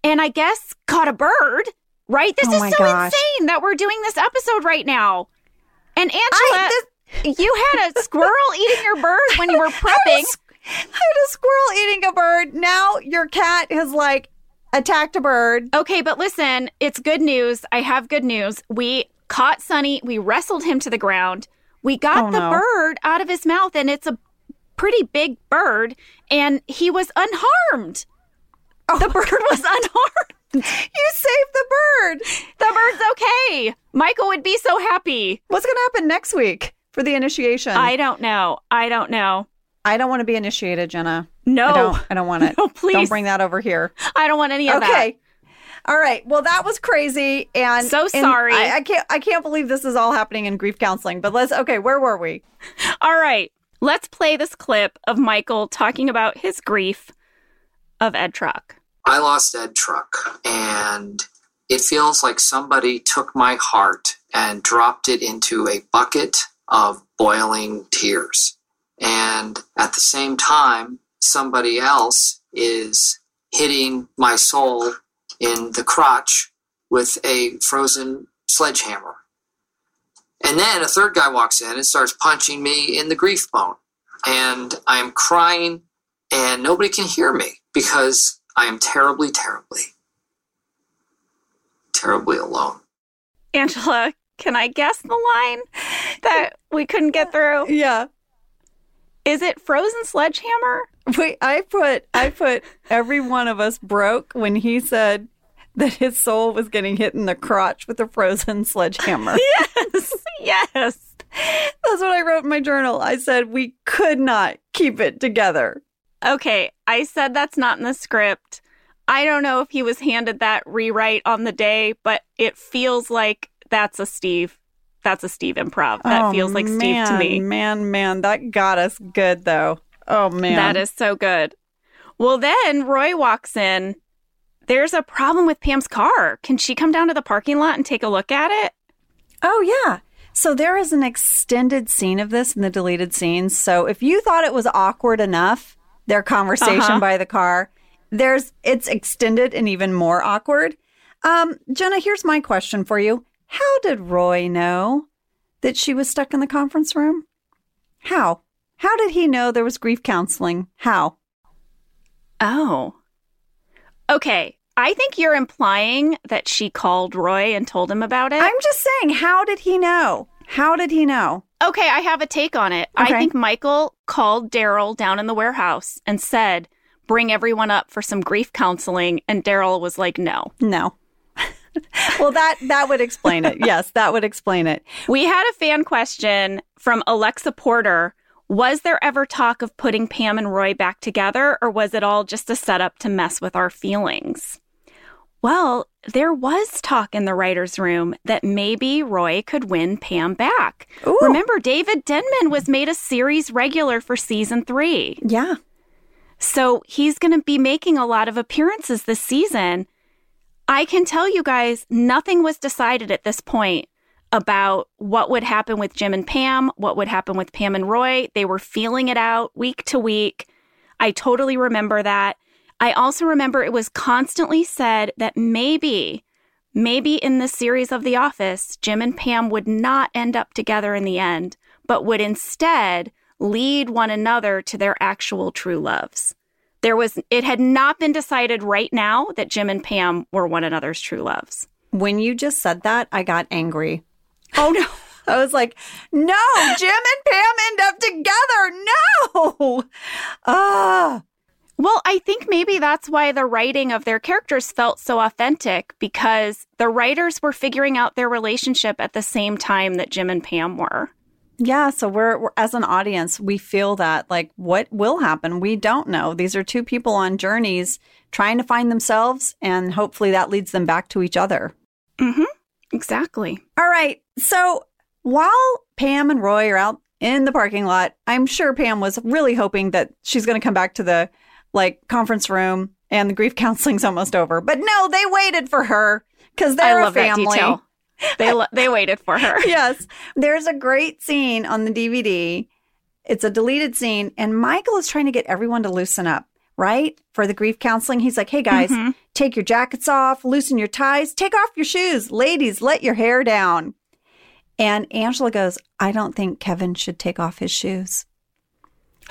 and I guess caught a bird, right? This Oh is so gosh. insane that we're doing this episode right now. And Angela, I- you had a squirrel eating your bird when you were *laughs* prepping. I had a squirrel eating a bird. Now your cat has like attacked a bird. Okay, but listen, it's good news. I have good news. We caught Sonny, we wrestled him to the ground. We got Oh, the no. bird out of his mouth, and it's a pretty big bird, and he was unharmed. Oh, The bird was unharmed. You saved the bird. The bird's okay. Michael would be so happy. What's going to happen next week for the initiation? I don't know. I don't know. I don't want to be initiated, Jenna. No, I don't. I don't want it. *laughs* No, please. Don't bring that over here. I don't want any of that. Okay. All right. Well, that was crazy, and So and sorry. I, I can't. I can't believe this is all happening in grief counseling. But let's. Okay, where were we? All right, let's play this clip of Michael talking about his grief of Ed Truck. I lost Ed Truck, and it feels like somebody took my heart and dropped it into a bucket of boiling tears. And at the same time, somebody else is hitting my soul in the crotch with a frozen sledgehammer. And then a third guy walks in and starts punching me in the grief bone. And I'm crying, and nobody can hear me because I am terribly, terribly, terribly alone. Angela, can I guess the line that we couldn't get through? Yeah. Is it Frozen Sledgehammer? Wait. I put. I put. Every one of us broke when he said that his soul was getting hit in the crotch with a frozen sledgehammer. *laughs* Yes, yes. That's what I wrote in my journal. I said we could not keep it together. Okay, I said that's not in the script. I don't know if he was handed that rewrite on the day, but it feels like that's a Steve. That's a Steve improv. That Oh, feels like Steve to me. Man, man, that got us good though. Oh man, That is so good. Well, then Roy walks in. There's a problem with Pam's car. Can she come down to the parking lot and take a look at it? Oh, yeah. So there is an extended scene of this in the deleted scenes. So if you thought it was awkward enough, their conversation Uh-huh. by the car, there's it's extended and even more awkward. Um, Jenna, here's my question for you. How did Roy know that she was stuck in the conference room? How? How did he know there was grief counseling? How? Oh. Okay. I think you're implying that she called Roy and told him about it. I'm just saying, how did he know? How did he know? Okay, I have a take on it. Okay. I think Michael called Darryl down in the warehouse and said, bring everyone up for some grief counseling. And Darryl was like, no. No. *laughs* well, that that would explain it. Yes, that would explain it. We had a fan question from Alexa Porter. Was there ever talk of putting Pam and Roy back together, or was it all just a setup to mess with our feelings? Well, there was talk in the writer's room that maybe Roy could win Pam back. Ooh. Remember, David Denman was made a series regular for season three. Yeah. So he's going to be making a lot of appearances this season. I can tell you guys, nothing was decided at this point about what would happen with Jim and Pam, what would happen with Pam and Roy. They were feeling it out week to week. I totally remember that. I also remember it was constantly said that maybe, maybe in the series of The Office, Jim and Pam would not end up together in the end, but would instead lead one another to their actual true loves. There was, it had not been decided right now that Jim and Pam were one another's true loves. When you just said that, I got angry. Oh no. *laughs* I was like, no, Jim and Pam end up together. No. Ah. Well, I think maybe that's why the writing of their characters felt so authentic because the writers were figuring out their relationship at the same time that Jim and Pam were. Yeah, so we're, we're as an audience, we feel that like what will happen, we don't know. These are two people on journeys trying to find themselves and hopefully that leads them back to each other. Mm-hmm. Exactly. All right. So while Pam and Roy are out in the parking lot, I'm sure Pam was really hoping that she's going to come back to the like conference room and the grief *laughs* counseling's almost over. But no, they waited for her because they're I love a family. that detail. *laughs* They lo- they waited for her. *laughs* yes. There's a great scene on the DVD. It's a deleted scene, and Michael is trying to get everyone to loosen up, right? For the grief counseling. He's like, hey guys, Mhm. take your jackets off, loosen your ties, take off your shoes. Ladies, let your hair down. And Angela goes, I don't think Kevin should take off his shoes. *gasps*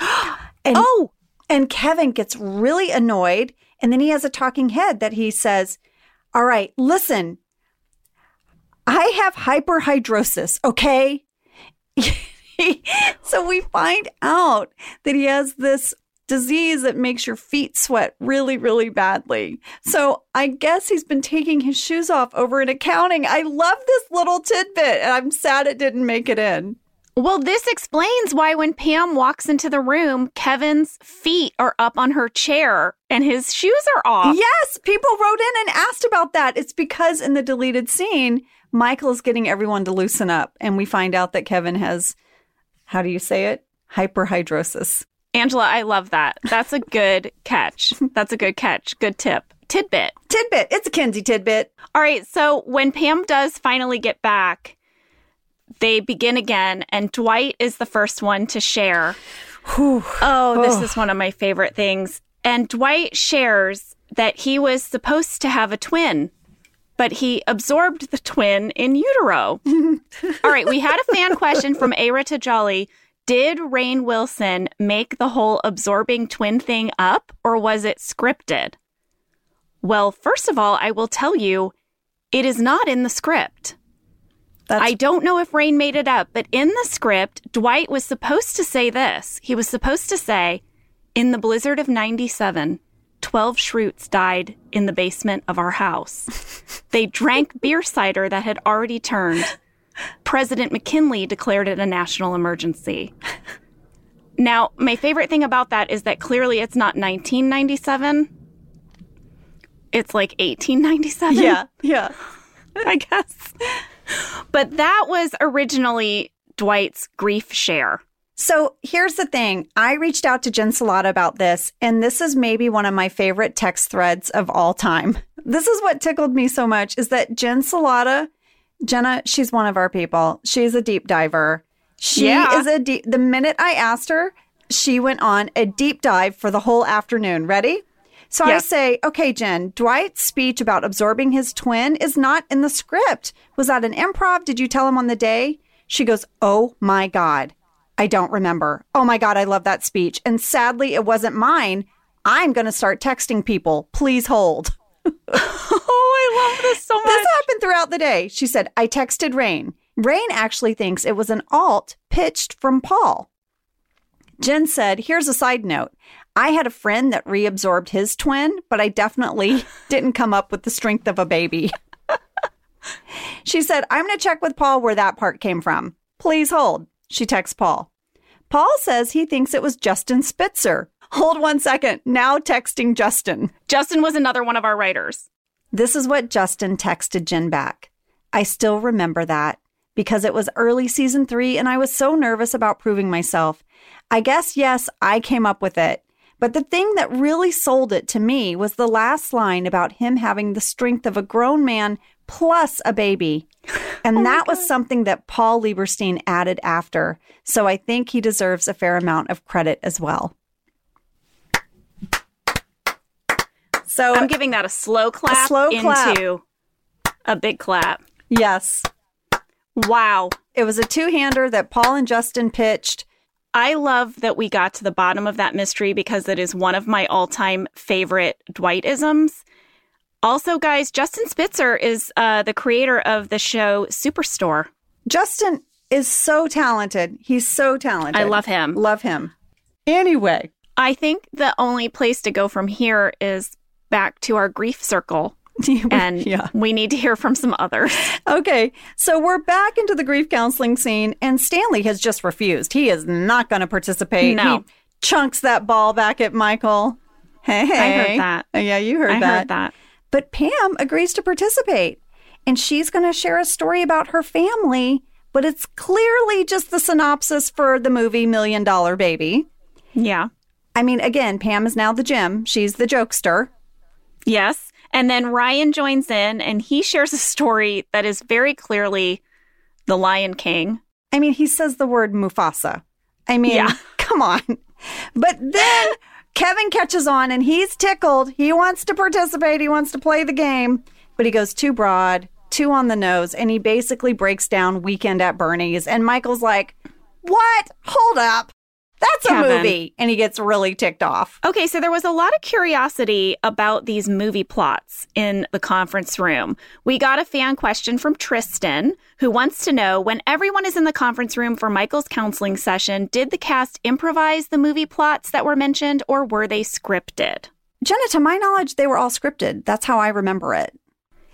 and, Oh, and Kevin gets really annoyed And then he has a talking head that he says, All right, listen, I have hyperhidrosis, okay? *laughs* so we find out that he has this disease that makes your feet sweat really, really badly. So I guess he's been taking his shoes off over in accounting. I love this little tidbit, and I'm sad it didn't make it in. Well, this explains why when Pam walks into the room, Kevin's feet are up on her chair and his shoes are off. Yes, people wrote in and asked about that. It's because in the deleted scene, Michael is getting everyone to loosen up, and we find out that Kevin has, how do you say it? Hyperhidrosis. Angela, I love that. That's a good catch. *laughs* That's a good catch. Good tip. Tidbit. Tidbit. It's a Kinsey tidbit. All right. So when Pam does finally get back, they begin again, and Dwight is the first one to share. Oh, this oh. is one of my favorite things. And Dwight shares that he was supposed to have a twin, but he absorbed the twin in utero. *laughs* All right, we had a fan question from Ara to Jolly. Did Rainn Wilson make the whole absorbing twin thing up, or was it scripted? Well, first of all, I will tell you, it is not in the script. That's I don't know if Rainn made it up, but in the script, Dwight was supposed to say this. He was supposed to say, In the blizzard of 97, 12 Schrutes died in the basement of our house. *laughs* they drank beer cider that had already turned. President McKinley declared it a national emergency. Now, my favorite thing about that is that clearly it's not 1997. It's like 1897. yeah, yeah. *laughs* I guess. But that was originally Dwight's grief share. So here's the thing. I reached out to Jen Celotta about this, and this is maybe one of my favorite text threads of all time. *laughs* This is what tickled me so much is that Jen Celotta, Jenna, she's one of our people. She's a deep diver. She Yeah. is a deep, the minute I asked her, she went on a deep dive for the whole afternoon. Ready? So I say, okay, Jen, Dwight's speech about absorbing his twin is not in the script. Was that an improv? Did you tell him on the day? She goes, oh my God. I don't remember. Oh my God, I love that speech. And sadly, it wasn't mine. I'm going to start texting people. Please hold. *laughs* Oh, I love this so much. This happened throughout the day. She said, I texted Rainn. Rainn actually thinks it was an alt pitched from Paul. Jen said, Here's a side note. I had a friend that reabsorbed his twin, but I definitely *laughs* didn't come up with the strength of a baby. *laughs* she said, I'm going to check with Paul where that part came from. Please hold. She texts Paul. Paul says he thinks it was Justin Spitzer. Hold one second. Now texting Justin. Justin was another one of our writers. This is what Justin texted Jen back. I still remember that because it was early season three and I was so nervous about proving myself. I guess, yes, I came up with it. But the thing that really sold it to me was the last line about him having the strength of a grown man plus a baby. And oh that was something that Paul Lieberstein added after. So I think he deserves a fair amount of credit as well. So I'm giving that a slow clap slow clap. into a big clap. yes, Wow. It was a two hander that Paul and Justin pitched. I love that we got to the bottom of that mystery because it is one of my all time favorite Dwightisms. Also, guys, Justin Spitzer is uh, the creator of the show Superstore. Justin is so talented. He's so talented. I love him. Love him. Anyway, I think the only place to go from here is back to our grief circle. *laughs* And yeah. we need to hear from some others. *laughs* Okay, so we're back into the grief counseling scene, and Stanley has just refused. He is not going to participate. No. He chunks that ball back at Michael. Hey, hey. heard that. Oh, yeah, you heard I that. heard that. But Pam agrees to participate, and she's going to share a story about her family, but it's clearly just the synopsis for the movie Million Dollar Baby. Yeah. I mean, again, Pam is now the Jim. She's the jokester. Yes. And then Ryan joins in and he shares a story that is very clearly The Lion King. I mean, he says the word Mufasa. I mean, Yeah. *laughs* come on. But then Kevin catches on and he's tickled. He wants to participate, he wants to play the game, but he goes too broad, too on the nose, and he basically breaks down Weekend at Bernie's. And Michael's like, What? Hold up. That's Kevin. a movie. And he gets really ticked off. Okay, so there was a lot of curiosity about these movie plots in the conference room. We got a fan question from Tristan, who wants to know when everyone is in the conference room for Michael's counseling session, did the cast improvise the movie plots that were mentioned or were they scripted? Jenna, to my knowledge, they were all scripted. That's how I remember it.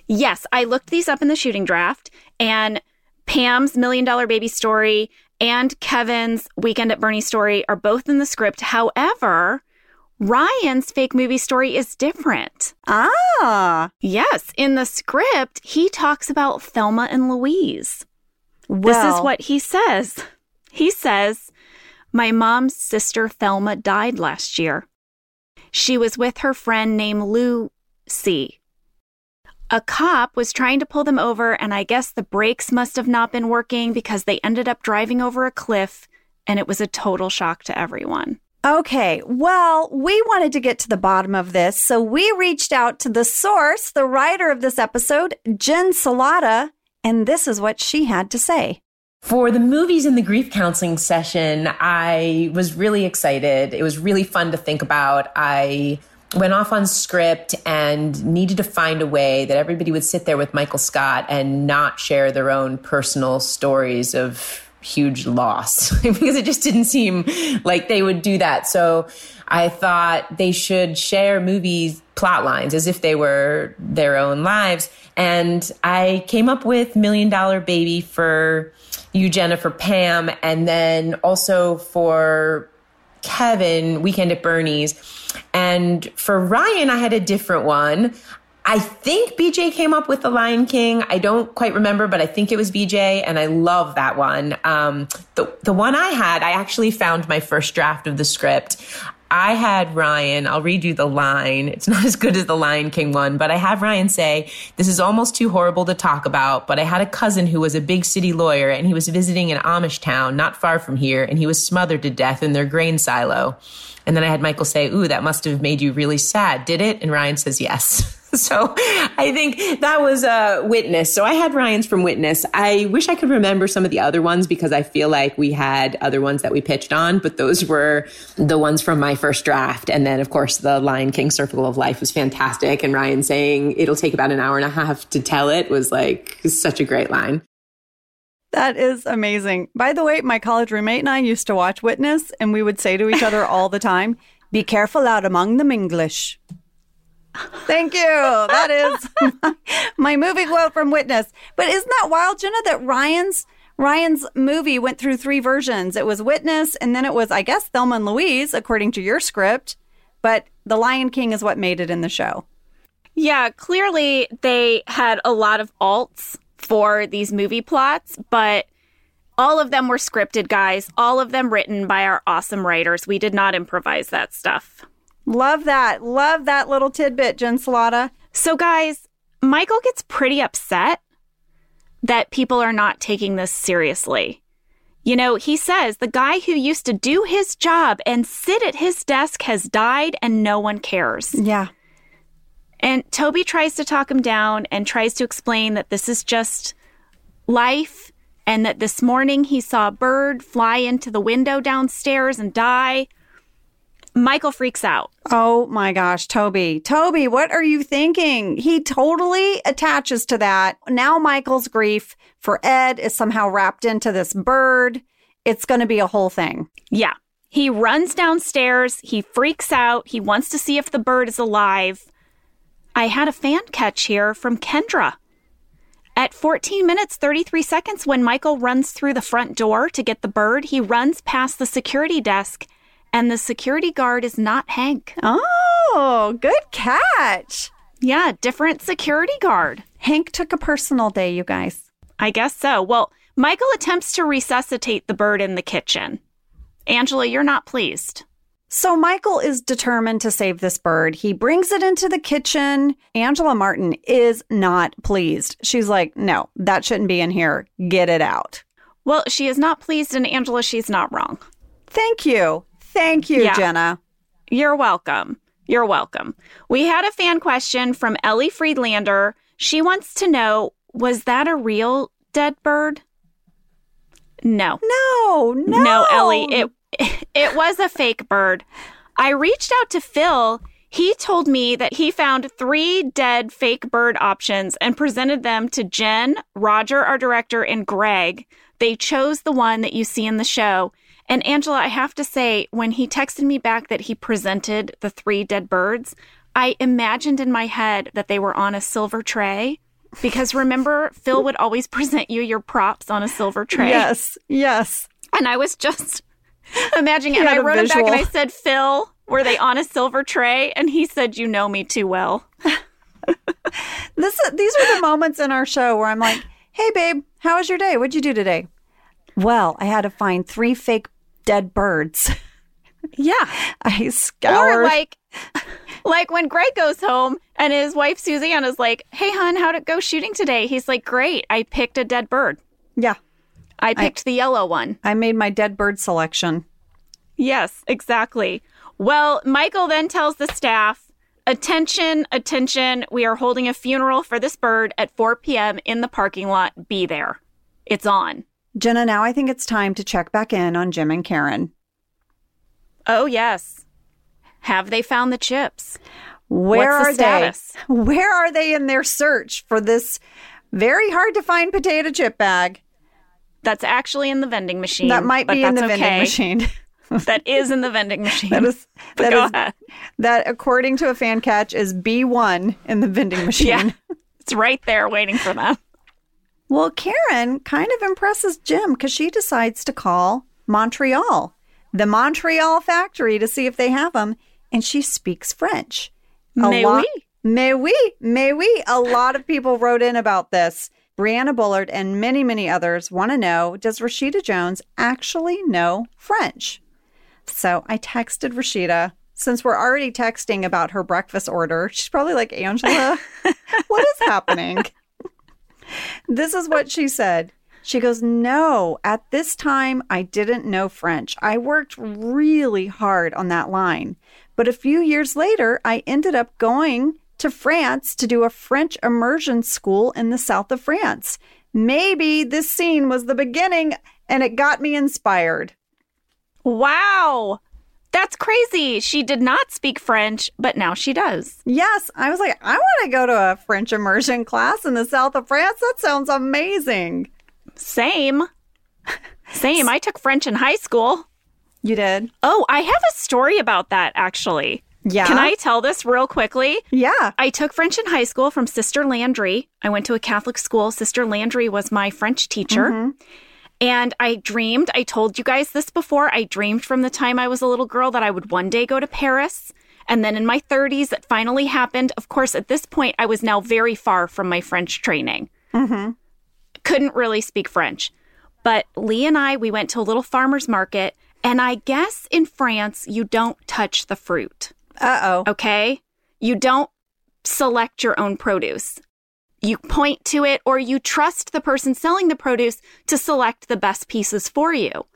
Yes, I looked these up in the shooting draft, and Pam's Million Dollar Baby story and Kevin's Weekend at Bernie story are both in the script. However, Ryan's fake movie story is different. Ah. Yes, in the script, he talks about Thelma and Louise. Well, This is what he says. He says, My mom's sister Thelma died last year. She was with her friend named Lucy. A cop was trying to pull them over, and I guess the brakes must have not been working because they ended up driving over a cliff, and it was a total shock to everyone. Okay, well, we wanted to get to the bottom of this, so we reached out to the source, the writer of this episode, Jen Celotta, and this is what she had to say. For the movies in the grief counseling session, I was really excited. It was really fun to think about. I went off on script and needed to find a way that everybody would sit there with Michael Scott and not share their own personal stories of huge loss *laughs* because it just didn't seem like they would do that. So I thought they should share movies plot lines as if they were their own lives. And I came up with Million Dollar Baby for you, Jennifer Pam, and then also for Kevin, Weekend at Bernie's. And for Ryan, I had a different one. I think BJ came up with The Lion King. I don't quite remember, but I think it was BJ, and I love that one. Um, the the one I had, I actually found my first draft of the script. I had Ryan, I'll read you the line. It's not *laughs* as good as the Lion King one, but I have Ryan say, This is almost too horrible to talk about, but I had a cousin who was a big city lawyer and he was visiting an Amish town not far from here and he was smothered to death in their grain silo. And then I had Michael say, Ooh, that must have made you really sad, did it? And Ryan says, Yes. *laughs* *laughs* So I think that was a witness. So I had Ryan's from Witness. I wish I could remember some of the other ones because I feel like we had other ones that we pitched on, but those were the ones from my first draft. And then, of course, the Lion King Circle of Life was fantastic. And Ryan saying it'll take about an hour and a half to tell it was like such a great line. That is amazing. By the way, my college roommate and I used to watch Witness, and we would say to each other all the time, Be careful out among them English. Thank you. That is *laughs* my, movie quote from Witness. But isn't that wild, Jenna, that Ryan's Ryan's movie went through three versions? It was Witness, and then it was, I guess, Thelma and Louise, according to your script. But The Lion King is what made it in the show. Yeah, clearly they had a lot of alts for these movie plots, but all of them were scripted, guys. All of them written by our awesome writers. We did not improvise that stuff. Love that. Love that little tidbit, Jen Celotta. So, guys, Michael gets pretty upset that people are not taking this seriously. You know, he says the guy who used to do his job and sit at his desk has died and no one cares. Yeah. And Toby tries to talk him down and tries to explain that this is just life and that this morning he saw a bird fly into the window downstairs and die. Michael freaks out. Oh my gosh, Toby. Toby, what are you thinking? He totally attaches to that. Now Michael's grief for Ed is somehow wrapped into this bird. It's going to be a whole thing. Yeah. He runs downstairs. He freaks out. He wants to see if the bird is alive. I had a fan catch here from Kendra. At 14 minutes 33 seconds, when Michael runs through the front door to get the bird, he runs past the security desk, and the security guard is not Hank. Oh, good catch. Yeah, different security guard. Hank took a personal day, you guys. I guess so. Well, Michael attempts to resuscitate the bird in the kitchen. Angela, you're not pleased. So Michael is determined to save this bird. He brings it into the kitchen. Angela Martin is not pleased. She's like, no, that shouldn't be in here. Get it out. Well, she is not pleased, and Angela, she's not wrong. Thank you. Thank you, Yeah. Jenna. You're welcome. You're welcome. We had a fan question from Ellie Friedlander. She wants to know was that a real dead bird? No. No, no. No, Ellie, it it was a fake bird. I reached out to Phil. He told me that he found three dead fake bird options and presented them to Jen, Roger, our director, and Greg. They chose the one that you see in the show. And Angela, I have to say, when he texted me back that he presented the three dead birds, I imagined in my head that they were on a silver tray. Because remember, Phil would always *laughs* present you your props on a silver tray. Yes, yes. And I was just *laughs* imagining it. He And had I wrote it back and I said, Phil, were they on a silver tray? And he said, You know me too well. *laughs* This these are the moments in our show where I'm like, "Hey babe, how was your day? What'd you do today?" Well, I had to find three fake dead birds. *laughs* Yeah. I Or like like when Greg goes home and his wife Suzanne is like, Hey hun, how'd it go shooting today? He's like, Great, I picked a dead bird. yeah, I picked the yellow one. I made my dead bird selection. Yes, exactly. Well, Michael then tells the staff, Attention, attention, we are holding a funeral for this bird at 4 p.m. in the parking lot. Be there. It's on. Jenna, now I think it's time to check back in on Jim and Karen. Oh, yes. Have they found the chips? Where What's the are status? they? Where are they in their search for this very hard to find potato chip bag? That's actually in the vending machine. That might be in the that's vending okay. machine. *laughs* that is in the vending *laughs* machine. *laughs* That is that ahead. that according to a fan catch is B1 in the vending machine. Yeah. It's right there waiting for them. Well, Karen kind of impresses Jim because she decides to call Montreal, the Montreal factory, to see if they have them, and she speaks French. A Mais lot, oui. mais oui, mais oui. A lot of people wrote in about this. Brianna Bullard and many, many others want to know Does Rashida Jones actually know French? So I texted Rashida. Since we're already texting about her breakfast order, she's probably like, Angela, *laughs* what is happening? This is what she said. She goes, No, at this time, I didn't know French. I worked really hard on that line. But a few years later, I ended up going to France to do a French immersion school in the south of France. Maybe this scene was the beginning and it got me inspired. Wow. That's crazy. She did not speak French, but now she does. Yes, I was like, I want to go to a French immersion class in the south of France. That sounds amazing. Same. Same. I took French in high school. You did? Oh, I have a story about that actually. Yeah. Can I tell this real quickly? Yeah. I took French in high school from Sister Landry. I went to a Catholic school. Sister Landry was my French teacher. Mm-hmm. And I dreamed, I told you guys this before, I dreamed from the time I was a little girl that I would one day go to Paris. And then in my 30s, it finally happened. Of course, at this point, I was now very far from my French training. Couldn't really speak French. But Lee and I, we went to a little farmer's market. And I guess in France, you don't touch the fruit. Uh oh. Okay. You don't select your own produce. You point to it or you trust the person selling the produce to select the best pieces for you.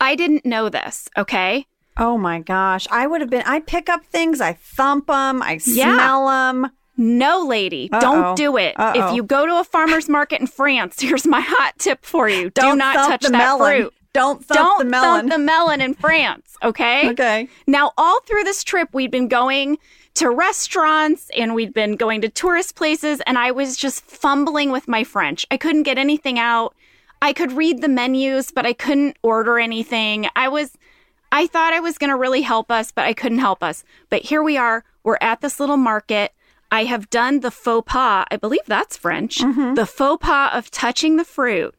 I didn't know this. Okay. Oh my gosh. I would have been, I pick up things, I thump them, I Yeah. smell them. No, lady, Uh-oh. don't do it. Uh-oh. If you go to a farmer's market in France, *laughs* here's my hot tip for you. Don't do not touch the that melon. fruit. Don't thump Don't the melon. thump the melon in France. Okay. *laughs* okay. Now, all through this trip, we'd been going to restaurants and we'd been going to tourist places, and I was just fumbling with my French. I couldn't get anything out. I could read the menus, but I couldn't order anything. I was, I thought I was going to really help us, but I couldn't help us. But here we are. We're at this little market. I have done the faux pas. I believe that's French. Mm-hmm. The faux pas of touching the fruit.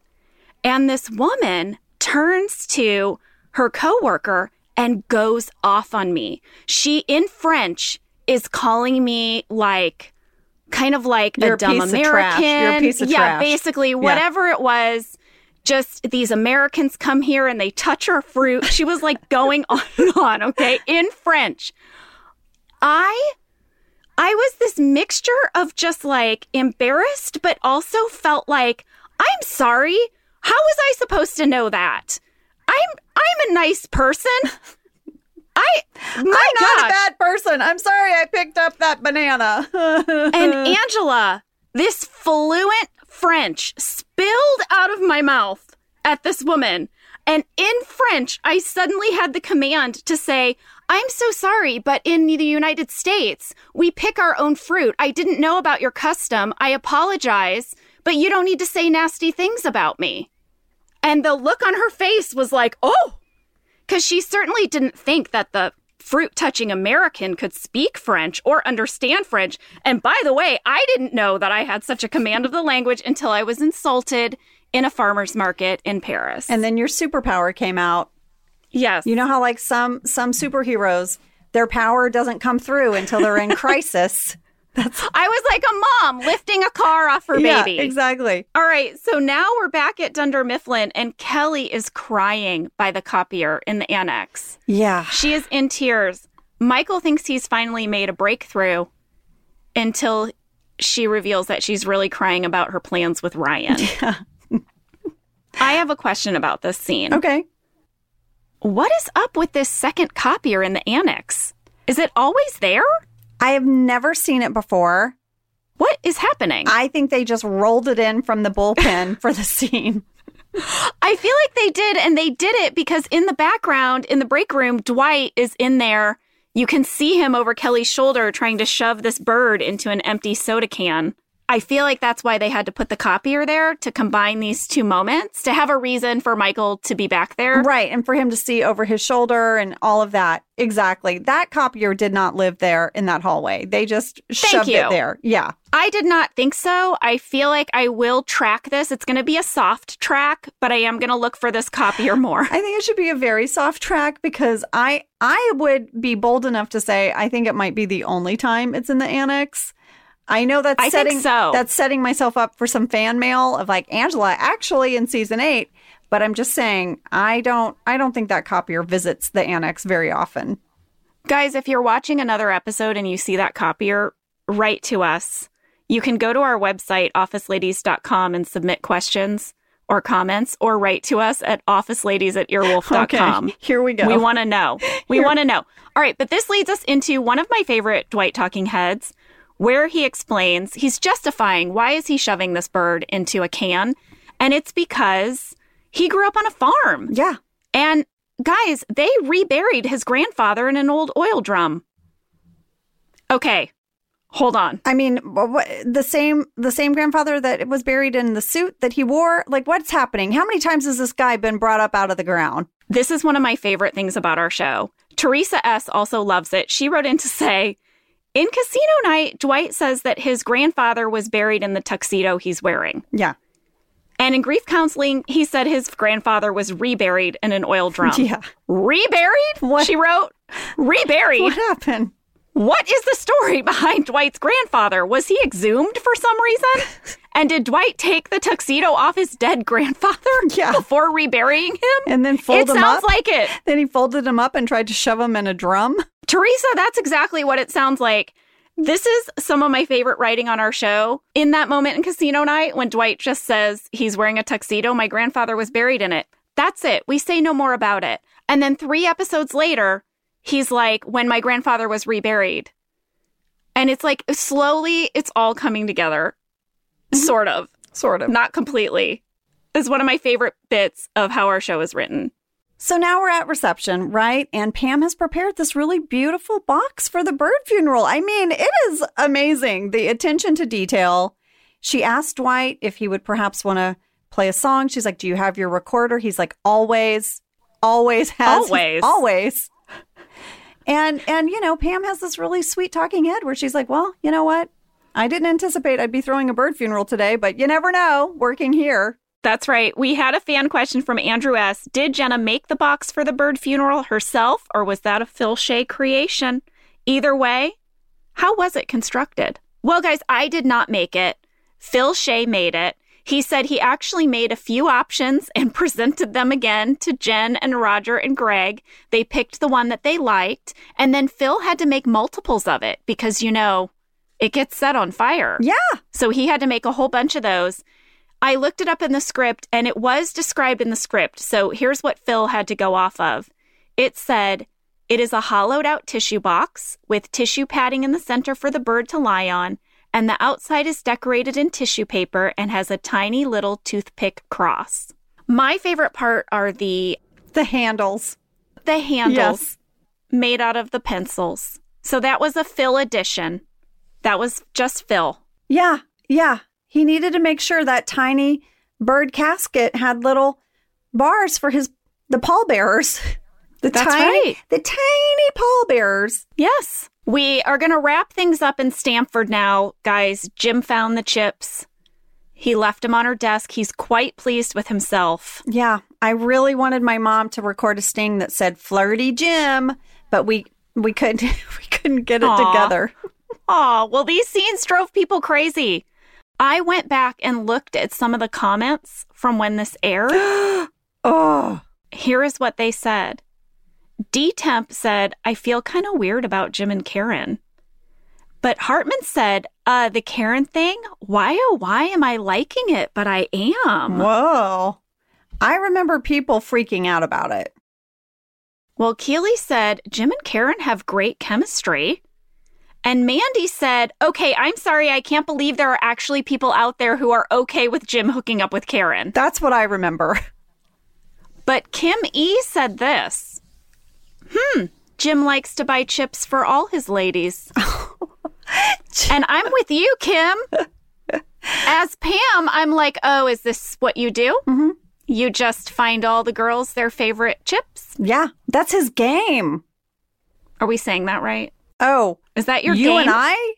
And this woman turns to her coworker and goes off on me. She, in French, is calling me like, kind of like You're a dumb American. trash. You're a piece of yeah, trash. basically, whatever it was. Just these Americans come here and they touch our fruit. She was like *laughs* going on and on, okay, in French. I I was this mixture of just like embarrassed, but also felt like, I'm sorry. How was I supposed to know that? I'm I'm a nice person. *laughs* I'm not a bad person. I'm sorry I picked up that banana. *laughs* and Angela, this fluent French spilled out of my mouth at this woman. And in French, I suddenly had the command to say, I'm so sorry, but in the United States, we pick our own fruit. I didn't know about your custom. I apologize, but you don't need to say nasty things about me. And the look on her face was like, oh, because she certainly didn't think that the fruit touching American could speak French or understand French. And by the way, I didn't know that I had such a command of the language until I was insulted in a farmer's market in Paris. And then your superpower came out. yes. You know how like some some superheroes, their power doesn't come through until they're in *laughs* crisis. *laughs* I was like a mom lifting a car off her Yeah, baby. exactly. All right, so now we're back at Dunder Mifflin, and Kelly is crying by the copier in the annex. Yeah. She is in tears. Michael thinks he's finally made a breakthrough until she reveals that she's really crying about her plans with Ryan. *laughs* Yeah. I have a question about this scene. Okay. What is up with this second copier in the annex? Is it always there? I have never seen it before. What is happening? I think they just rolled it in from the bullpen for the *laughs* scene. I feel like they did, and they did it because in the background, in the break room, Dwight is in there. You can see him over Kelly's shoulder trying to shove this bird into an empty soda can. I feel like that's why they had to put the copier there to combine these two moments, to have a reason for Michael to be back there. Right. And for him to see over his shoulder and all of that. Exactly. That copier did not live there in that hallway. They just shoved you. it there. Yeah. I did not think so. I feel like I will track this. It's going to be a soft track, but I am going to look for this copier more. I think it should be a very soft track because I I would be bold enough to say I think it might be the only time it's in the annex. I know that's I setting so. that's setting myself up for some fan mail of like Angela actually in season 8, but I'm just saying I don't I don't think that copier visits the annex very often. Guys, if you're watching another episode and you see that copier, write to us. You can go to our website, officeladies.com, and submit questions or comments, or write to us at officeladies at earwolf.com. Okay, *laughs* here we go. We want to know. We want to know. All right, but this leads us into one of my favorite Dwight talking heads, where he explains he's justifying why is he shoving this bird into a can, and it's because he grew up on a farm. Yeah. And guys, they reburied his grandfather in an old oil drum. Okay, hold on. I mean, what, the same the same grandfather that was buried in the suit that he wore. Like, what's happening? How many times has this guy been brought up out of the ground? This is one of my favorite things about our show. Teresa S. also loves it. She wrote in to say, in Casino Night, Dwight says that his grandfather was buried in the tuxedo he's wearing. Yeah, And in grief counseling, he said his grandfather was reburied in an oil drum. *laughs* yeah. Reburied? What? She wrote, reburied. What happened? What is the story *laughs* behind Dwight's grandfather? Was he exhumed for some reason? *laughs* And did Dwight take the tuxedo off his dead grandfather Yeah. before reburying him? And then fold it him up? It sounds like it. then he folded him up and tried to shove him in a drum. Teresa, that's exactly what it sounds like. This is some of my favorite writing on our show. In that moment in Casino Night, when Dwight just says he's wearing a tuxedo, my grandfather was buried in it. That's it. We say no more about it. And then three episodes later, he's like, when my grandfather was reburied. And it's like slowly, it's all coming together. Mm-hmm. Sort of. Sort of. Not completely. It's one of my favorite bits of how our show is written. So now we're at reception, right? And Pam has prepared this really beautiful box for the bird funeral. I mean, it is amazing. The attention to detail. She asked Dwight if he would perhaps want to play a song. She's like, Do you have your recorder? He's like, Always, always has. *laughs* Always. Always. And, and, you know, Pam has this really sweet talking head where she's like, Well, you know what? I didn't anticipate I'd be throwing a bird funeral today, but you never know working here. That's right. We had a fan question from Andrew S. Did Jenna make the box for the bird funeral herself, or was that a Phil Shea creation? Either way, how was it constructed? Well, guys, I did not make it. Phil Shea made it. He said he actually made a few options and *laughs* presented them again to Jen and Roger and Greg. They picked the one that they liked, and then Phil had to make multiples of it because, you know, it gets set on fire. Yeah. So he had to make a whole bunch of those. I looked it up in the script and it was described in the script. So here's what Phil had to go off of it said, It is a hollowed out tissue box with tissue padding in the center for the bird to lie on, and the outside is decorated in tissue paper and has a tiny little toothpick cross. My favorite part are the The handles. the handles Yes. made out of the pencils. So that was a Phil edition. That was just Phil. Yeah, yeah. He needed to make sure that tiny bird casket had little bars for his the pallbearers. *laughs* The That's tiny, right. The tiny pallbearers. Yes. We are going to wrap things up in Stamford now, guys. Jim found the chips. He left them on her desk. He's quite pleased with himself. Yeah, I really wanted my mom to record a sting that said "Flirty Jim," but we we couldn't *laughs* we couldn't get it Aw. together. Oh, well, these scenes drove people crazy. I went back and looked at some of the comments from when this aired. *gasps* Oh, Here is what they said. D Temp said, I feel kind of weird about Jim and Karen. But Hartman said, uh, the Karen thing? Why, oh, why am I liking it? But I am. whoa! I remember people freaking out about it. Well, Keeley said, Jim and Karen have great chemistry. And Mandy said, okay, I'm sorry. I can't believe there are actually people out there who are okay with Jim hooking up with Karen. That's what I remember. But Kim E said this Hmm, Jim likes to buy chips for all his ladies. *laughs* and I'm with you, Kim. As Pam, I'm like, oh, is this what you do? Mhm. You just find all the girls their favorite chips? Yeah, that's his game. Are we saying that right? Oh, Is that your you game? and I?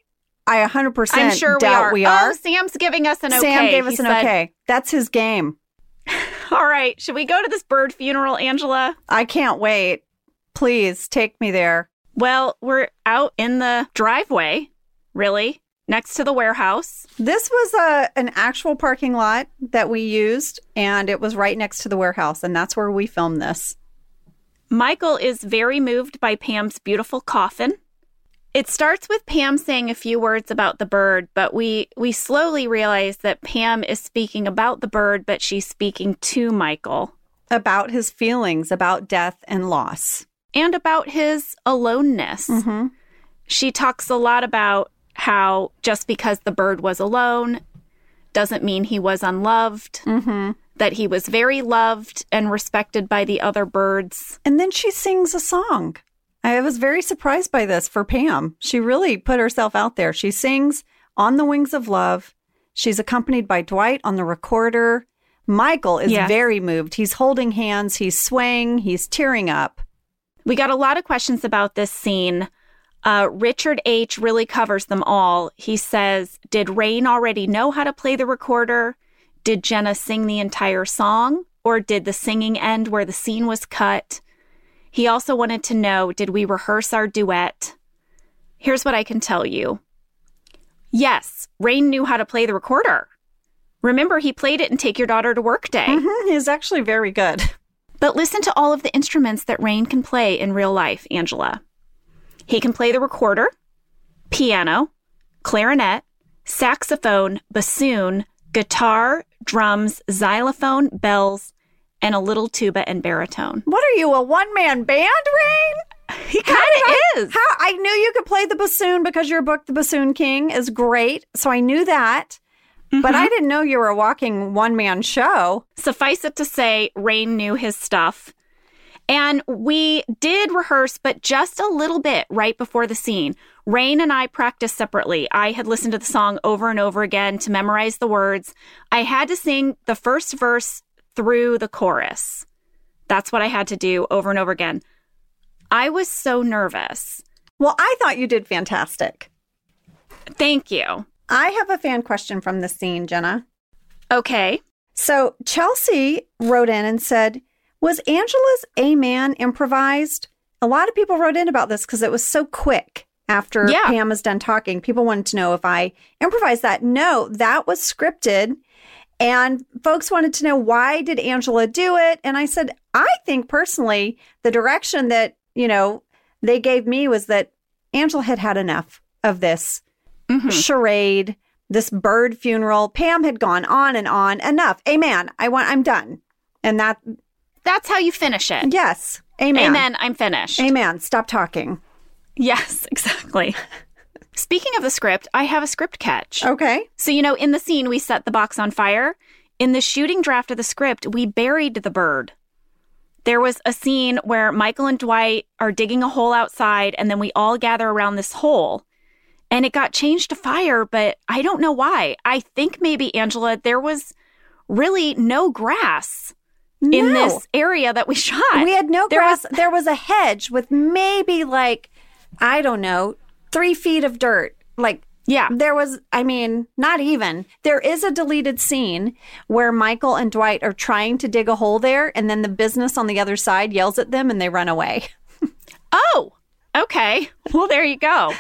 I 100% I'm sure doubt we we are. are. Oh, Sam's giving us an okay. Sam gave us He an said, okay. That's his game. *laughs* All right, should we go to this bird funeral, Angela? I can't wait. Please take me there. Well, we're out in the driveway, really, next to the warehouse. This was a an actual parking lot that we used, and it was right next to the warehouse, and that's where we filmed this. Michael is very moved by Pam's beautiful coffin. It starts with Pam saying a few words about the bird, but we we slowly realize that Pam is speaking about the bird, but she's speaking to Michael About his feelings about death and loss. and about his aloneness. Mm-hmm. She talks a lot about how just because the bird was alone doesn't mean he was unloved, Mm-hmm. that he was very loved and respected by the other birds. And then she sings a song. I was very surprised by this for Pam. She really put herself out there. She sings On the Wings of Love. She's accompanied by Dwight on the recorder. Michael is very moved. He's holding hands, he's swaying, he's tearing up. We got a lot of questions about this scene. Uh, Richard H. really covers them all. He says, Did Rainn already know how to play the recorder? Did Jenna sing the entire song? Or did the singing end where the scene was cut? He also wanted to know Did we rehearse our duet? Here's what I can tell you Yes, Rainn knew how to play the recorder. Remember, he played it in Take Your Daughter to Work Day. Mhm, He's actually very good. *laughs* But listen to all of the instruments that Rainn can play in real life, Angela. He can play the recorder, piano, clarinet, saxophone, bassoon, guitar, drums, xylophone, bells, and a little tuba and baritone. What are you, a one man band, Rainn? He kind of is. How I knew you could play the bassoon because your book, The Bassoon King, is great. So I knew that. But I mm-hmm. didn't know you were a walking one man show. Suffice it to say, Rainn knew his stuff. And we did rehearse, but just a little bit right before the scene. Rainn and I practiced separately. I had listened to the song over and over again to memorize the words. I had to sing the first verse through the chorus. That's what I had to do over and over again. I was so nervous. Well, I thought you did fantastic. Thank you. I have a fan question from the scene, Jenna. Okay. So Chelsea wrote in and said, Was Angela's Amen improvised? A lot of people wrote in about this because it was so quick after Yeah. Pam was done talking. People wanted to know if I improvised that. No, that was scripted. And folks wanted to know why did Angela do it? And I said, I think personally, the direction that, you know, they gave me was that Angela had had enough of this Mhm. charade, this bird funeral. Pam had gone on and on. Enough. Amen. I want I'm done. And that That's how you finish it. yes. Amen. Amen. I'm finished. Amen. Stop talking. Yes, *laughs* exactly. Speaking of the script, I have a script catch. Okay. So, you know, in the scene, we set the box on fire. in the shooting draft of the script, we buried the bird. There was a scene where Michael and Dwight are digging a hole outside, and then we all gather around this hole. And it got changed to fire, but I don't know why. I think maybe, Angela, there was really no grass No. in this area that we shot. We had no There grass. was- there was a hedge with maybe like, I don't know, three feet of dirt. Like, Yeah. there was, I mean, not even. There is a deleted scene where Michael and Dwight are trying to dig a hole there, and then the business on the other side yells at them and they run away. *laughs* Oh, okay. Well, there you go.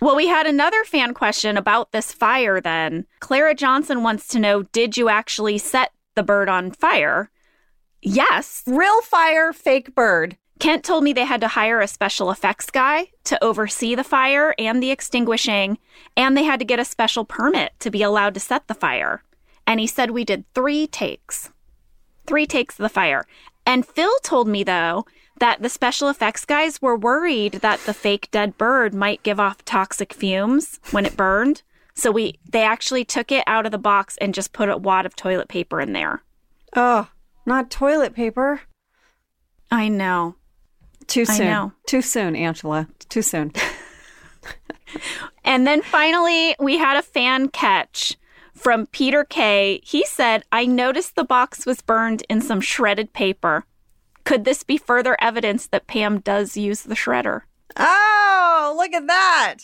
Well, we had another fan question about this fire then. Clara Johnson wants to know Did you actually set the bird on fire? Yes. Real fire, fake bird. Kent told me they had to hire a special effects guy to oversee the fire and the extinguishing, and they had to get a special permit to be allowed to set the fire. And he said we did three takes. Three takes of the fire. And Phil told me, though, that the special effects guys were worried that the fake dead bird might give off toxic fumes when it burned. So we they actually took it out of the box and just put a wad of toilet paper in there. Oh, not toilet paper. I know. Too I soon. know. Too soon, Angela. Too soon. *laughs* And then finally, we had a fan catch from Peter K. He said, I noticed the box was burned in some shredded paper. Could this be further evidence that Pam does use the shredder? Oh, look at that.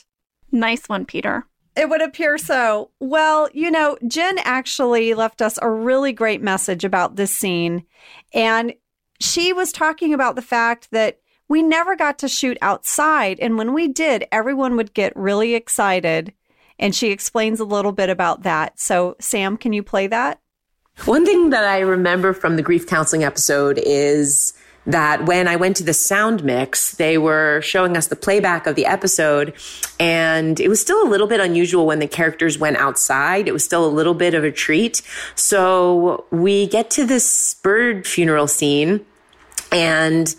Nice one, Peter. It would appear so. Well, you know, Jen actually left us a really great message about this scene. And she was talking about the fact that we never got to shoot outside. And when we did, everyone would get really excited. And she explains a little bit about that. So, Sam, can you play that? One thing that I remember from the grief counseling episode is that when I went to the sound mix, they were showing us the playback of the episode, and it was still a little bit unusual when the characters went outside. It was still a little bit of a treat. So we get to this bird funeral scene and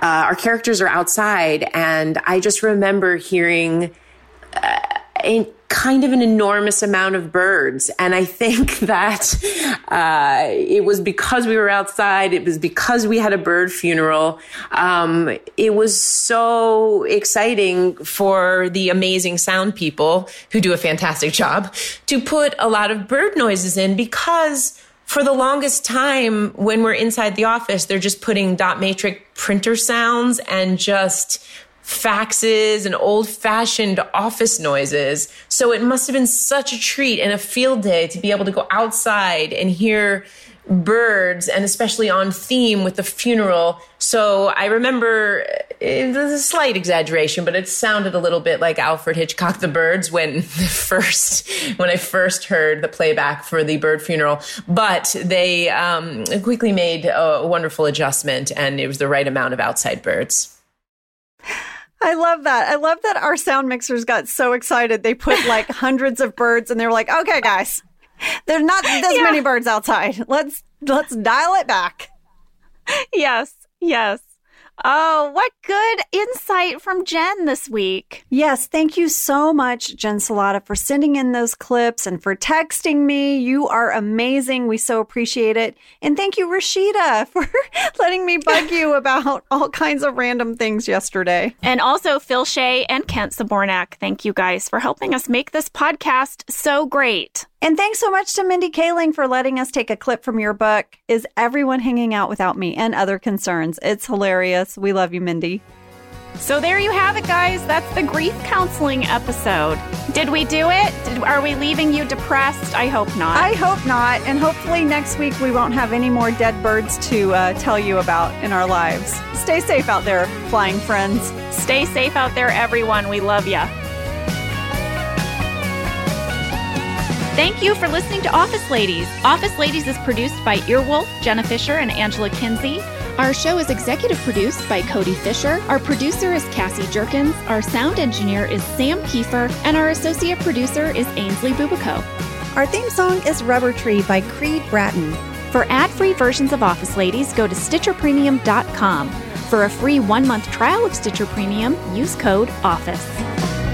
uh, our characters are outside and i just remember hearing uh, a kind of an enormous amount of birds. And i think *laughs* that uh, it was because we were outside it was because we had a bird funeral. Um, it was so exciting for the amazing sound people who do a fantastic job to put a lot of bird noises in because for the longest time when we're inside the office they're just putting dot matrix printer sounds and just faxes and old fashioned office noises. So it must have been such a treat and a field day to be able to go outside and hear birds and especially on theme with the funeral so i remember it was a slight exaggeration but it sounded a little bit like alfred hitchcock the birds when *laughs* the first when i first heard the playback for the bird funeral but they um, quickly made a wonderful adjustment and it was the right amount of outside birds I love that. I love that our sound mixers got so excited. They put like hundreds of birds and they were like, okay, guys, *laughs* there's not this many birds outside. Let's let's dial it back. Yes, yes. Oh, what good insight from Jen this week. Yes, thank you so much, Jen Celotta, for sending in those clips and for texting me. You are amazing. We so appreciate it. And thank you, Rashida, *laughs* for letting me bug you *laughs* about all kinds of random things yesterday. And also Phil Shea and Kent Zbornak. Thank you guys for helping us make this podcast so great. And thanks so much to Mindy Kaling for letting us take a clip from your book, Is Everyone Hanging Out Without Me and Other Concerns? It's hilarious. We love you, Mindy. So there you have it, guys. That's the grief counseling episode. Did we do it? Did, are we leaving you depressed? I hope not. I hope not. And hopefully next week we won't have any more dead birds to uh, tell you about in our lives. Stay safe out there, flying friends. Stay safe out there, everyone. We love ya. Thank you for listening to Office Ladies. Office Ladies is produced by Earwolf, Jenna Fischer, and Angela Kinsey. Our show is executive produced by Cody Fisher. Our producer is Cassie Jerkins. Our sound engineer is Sam Kiefer. And our associate producer is Aynsley Bubbico. Our theme song is Rubber Tree by Creed Bratton. For ad free versions of Office Ladies, go to StitcherPremium.com. For a free one month trial of Stitcher Premium, use code OFFICE.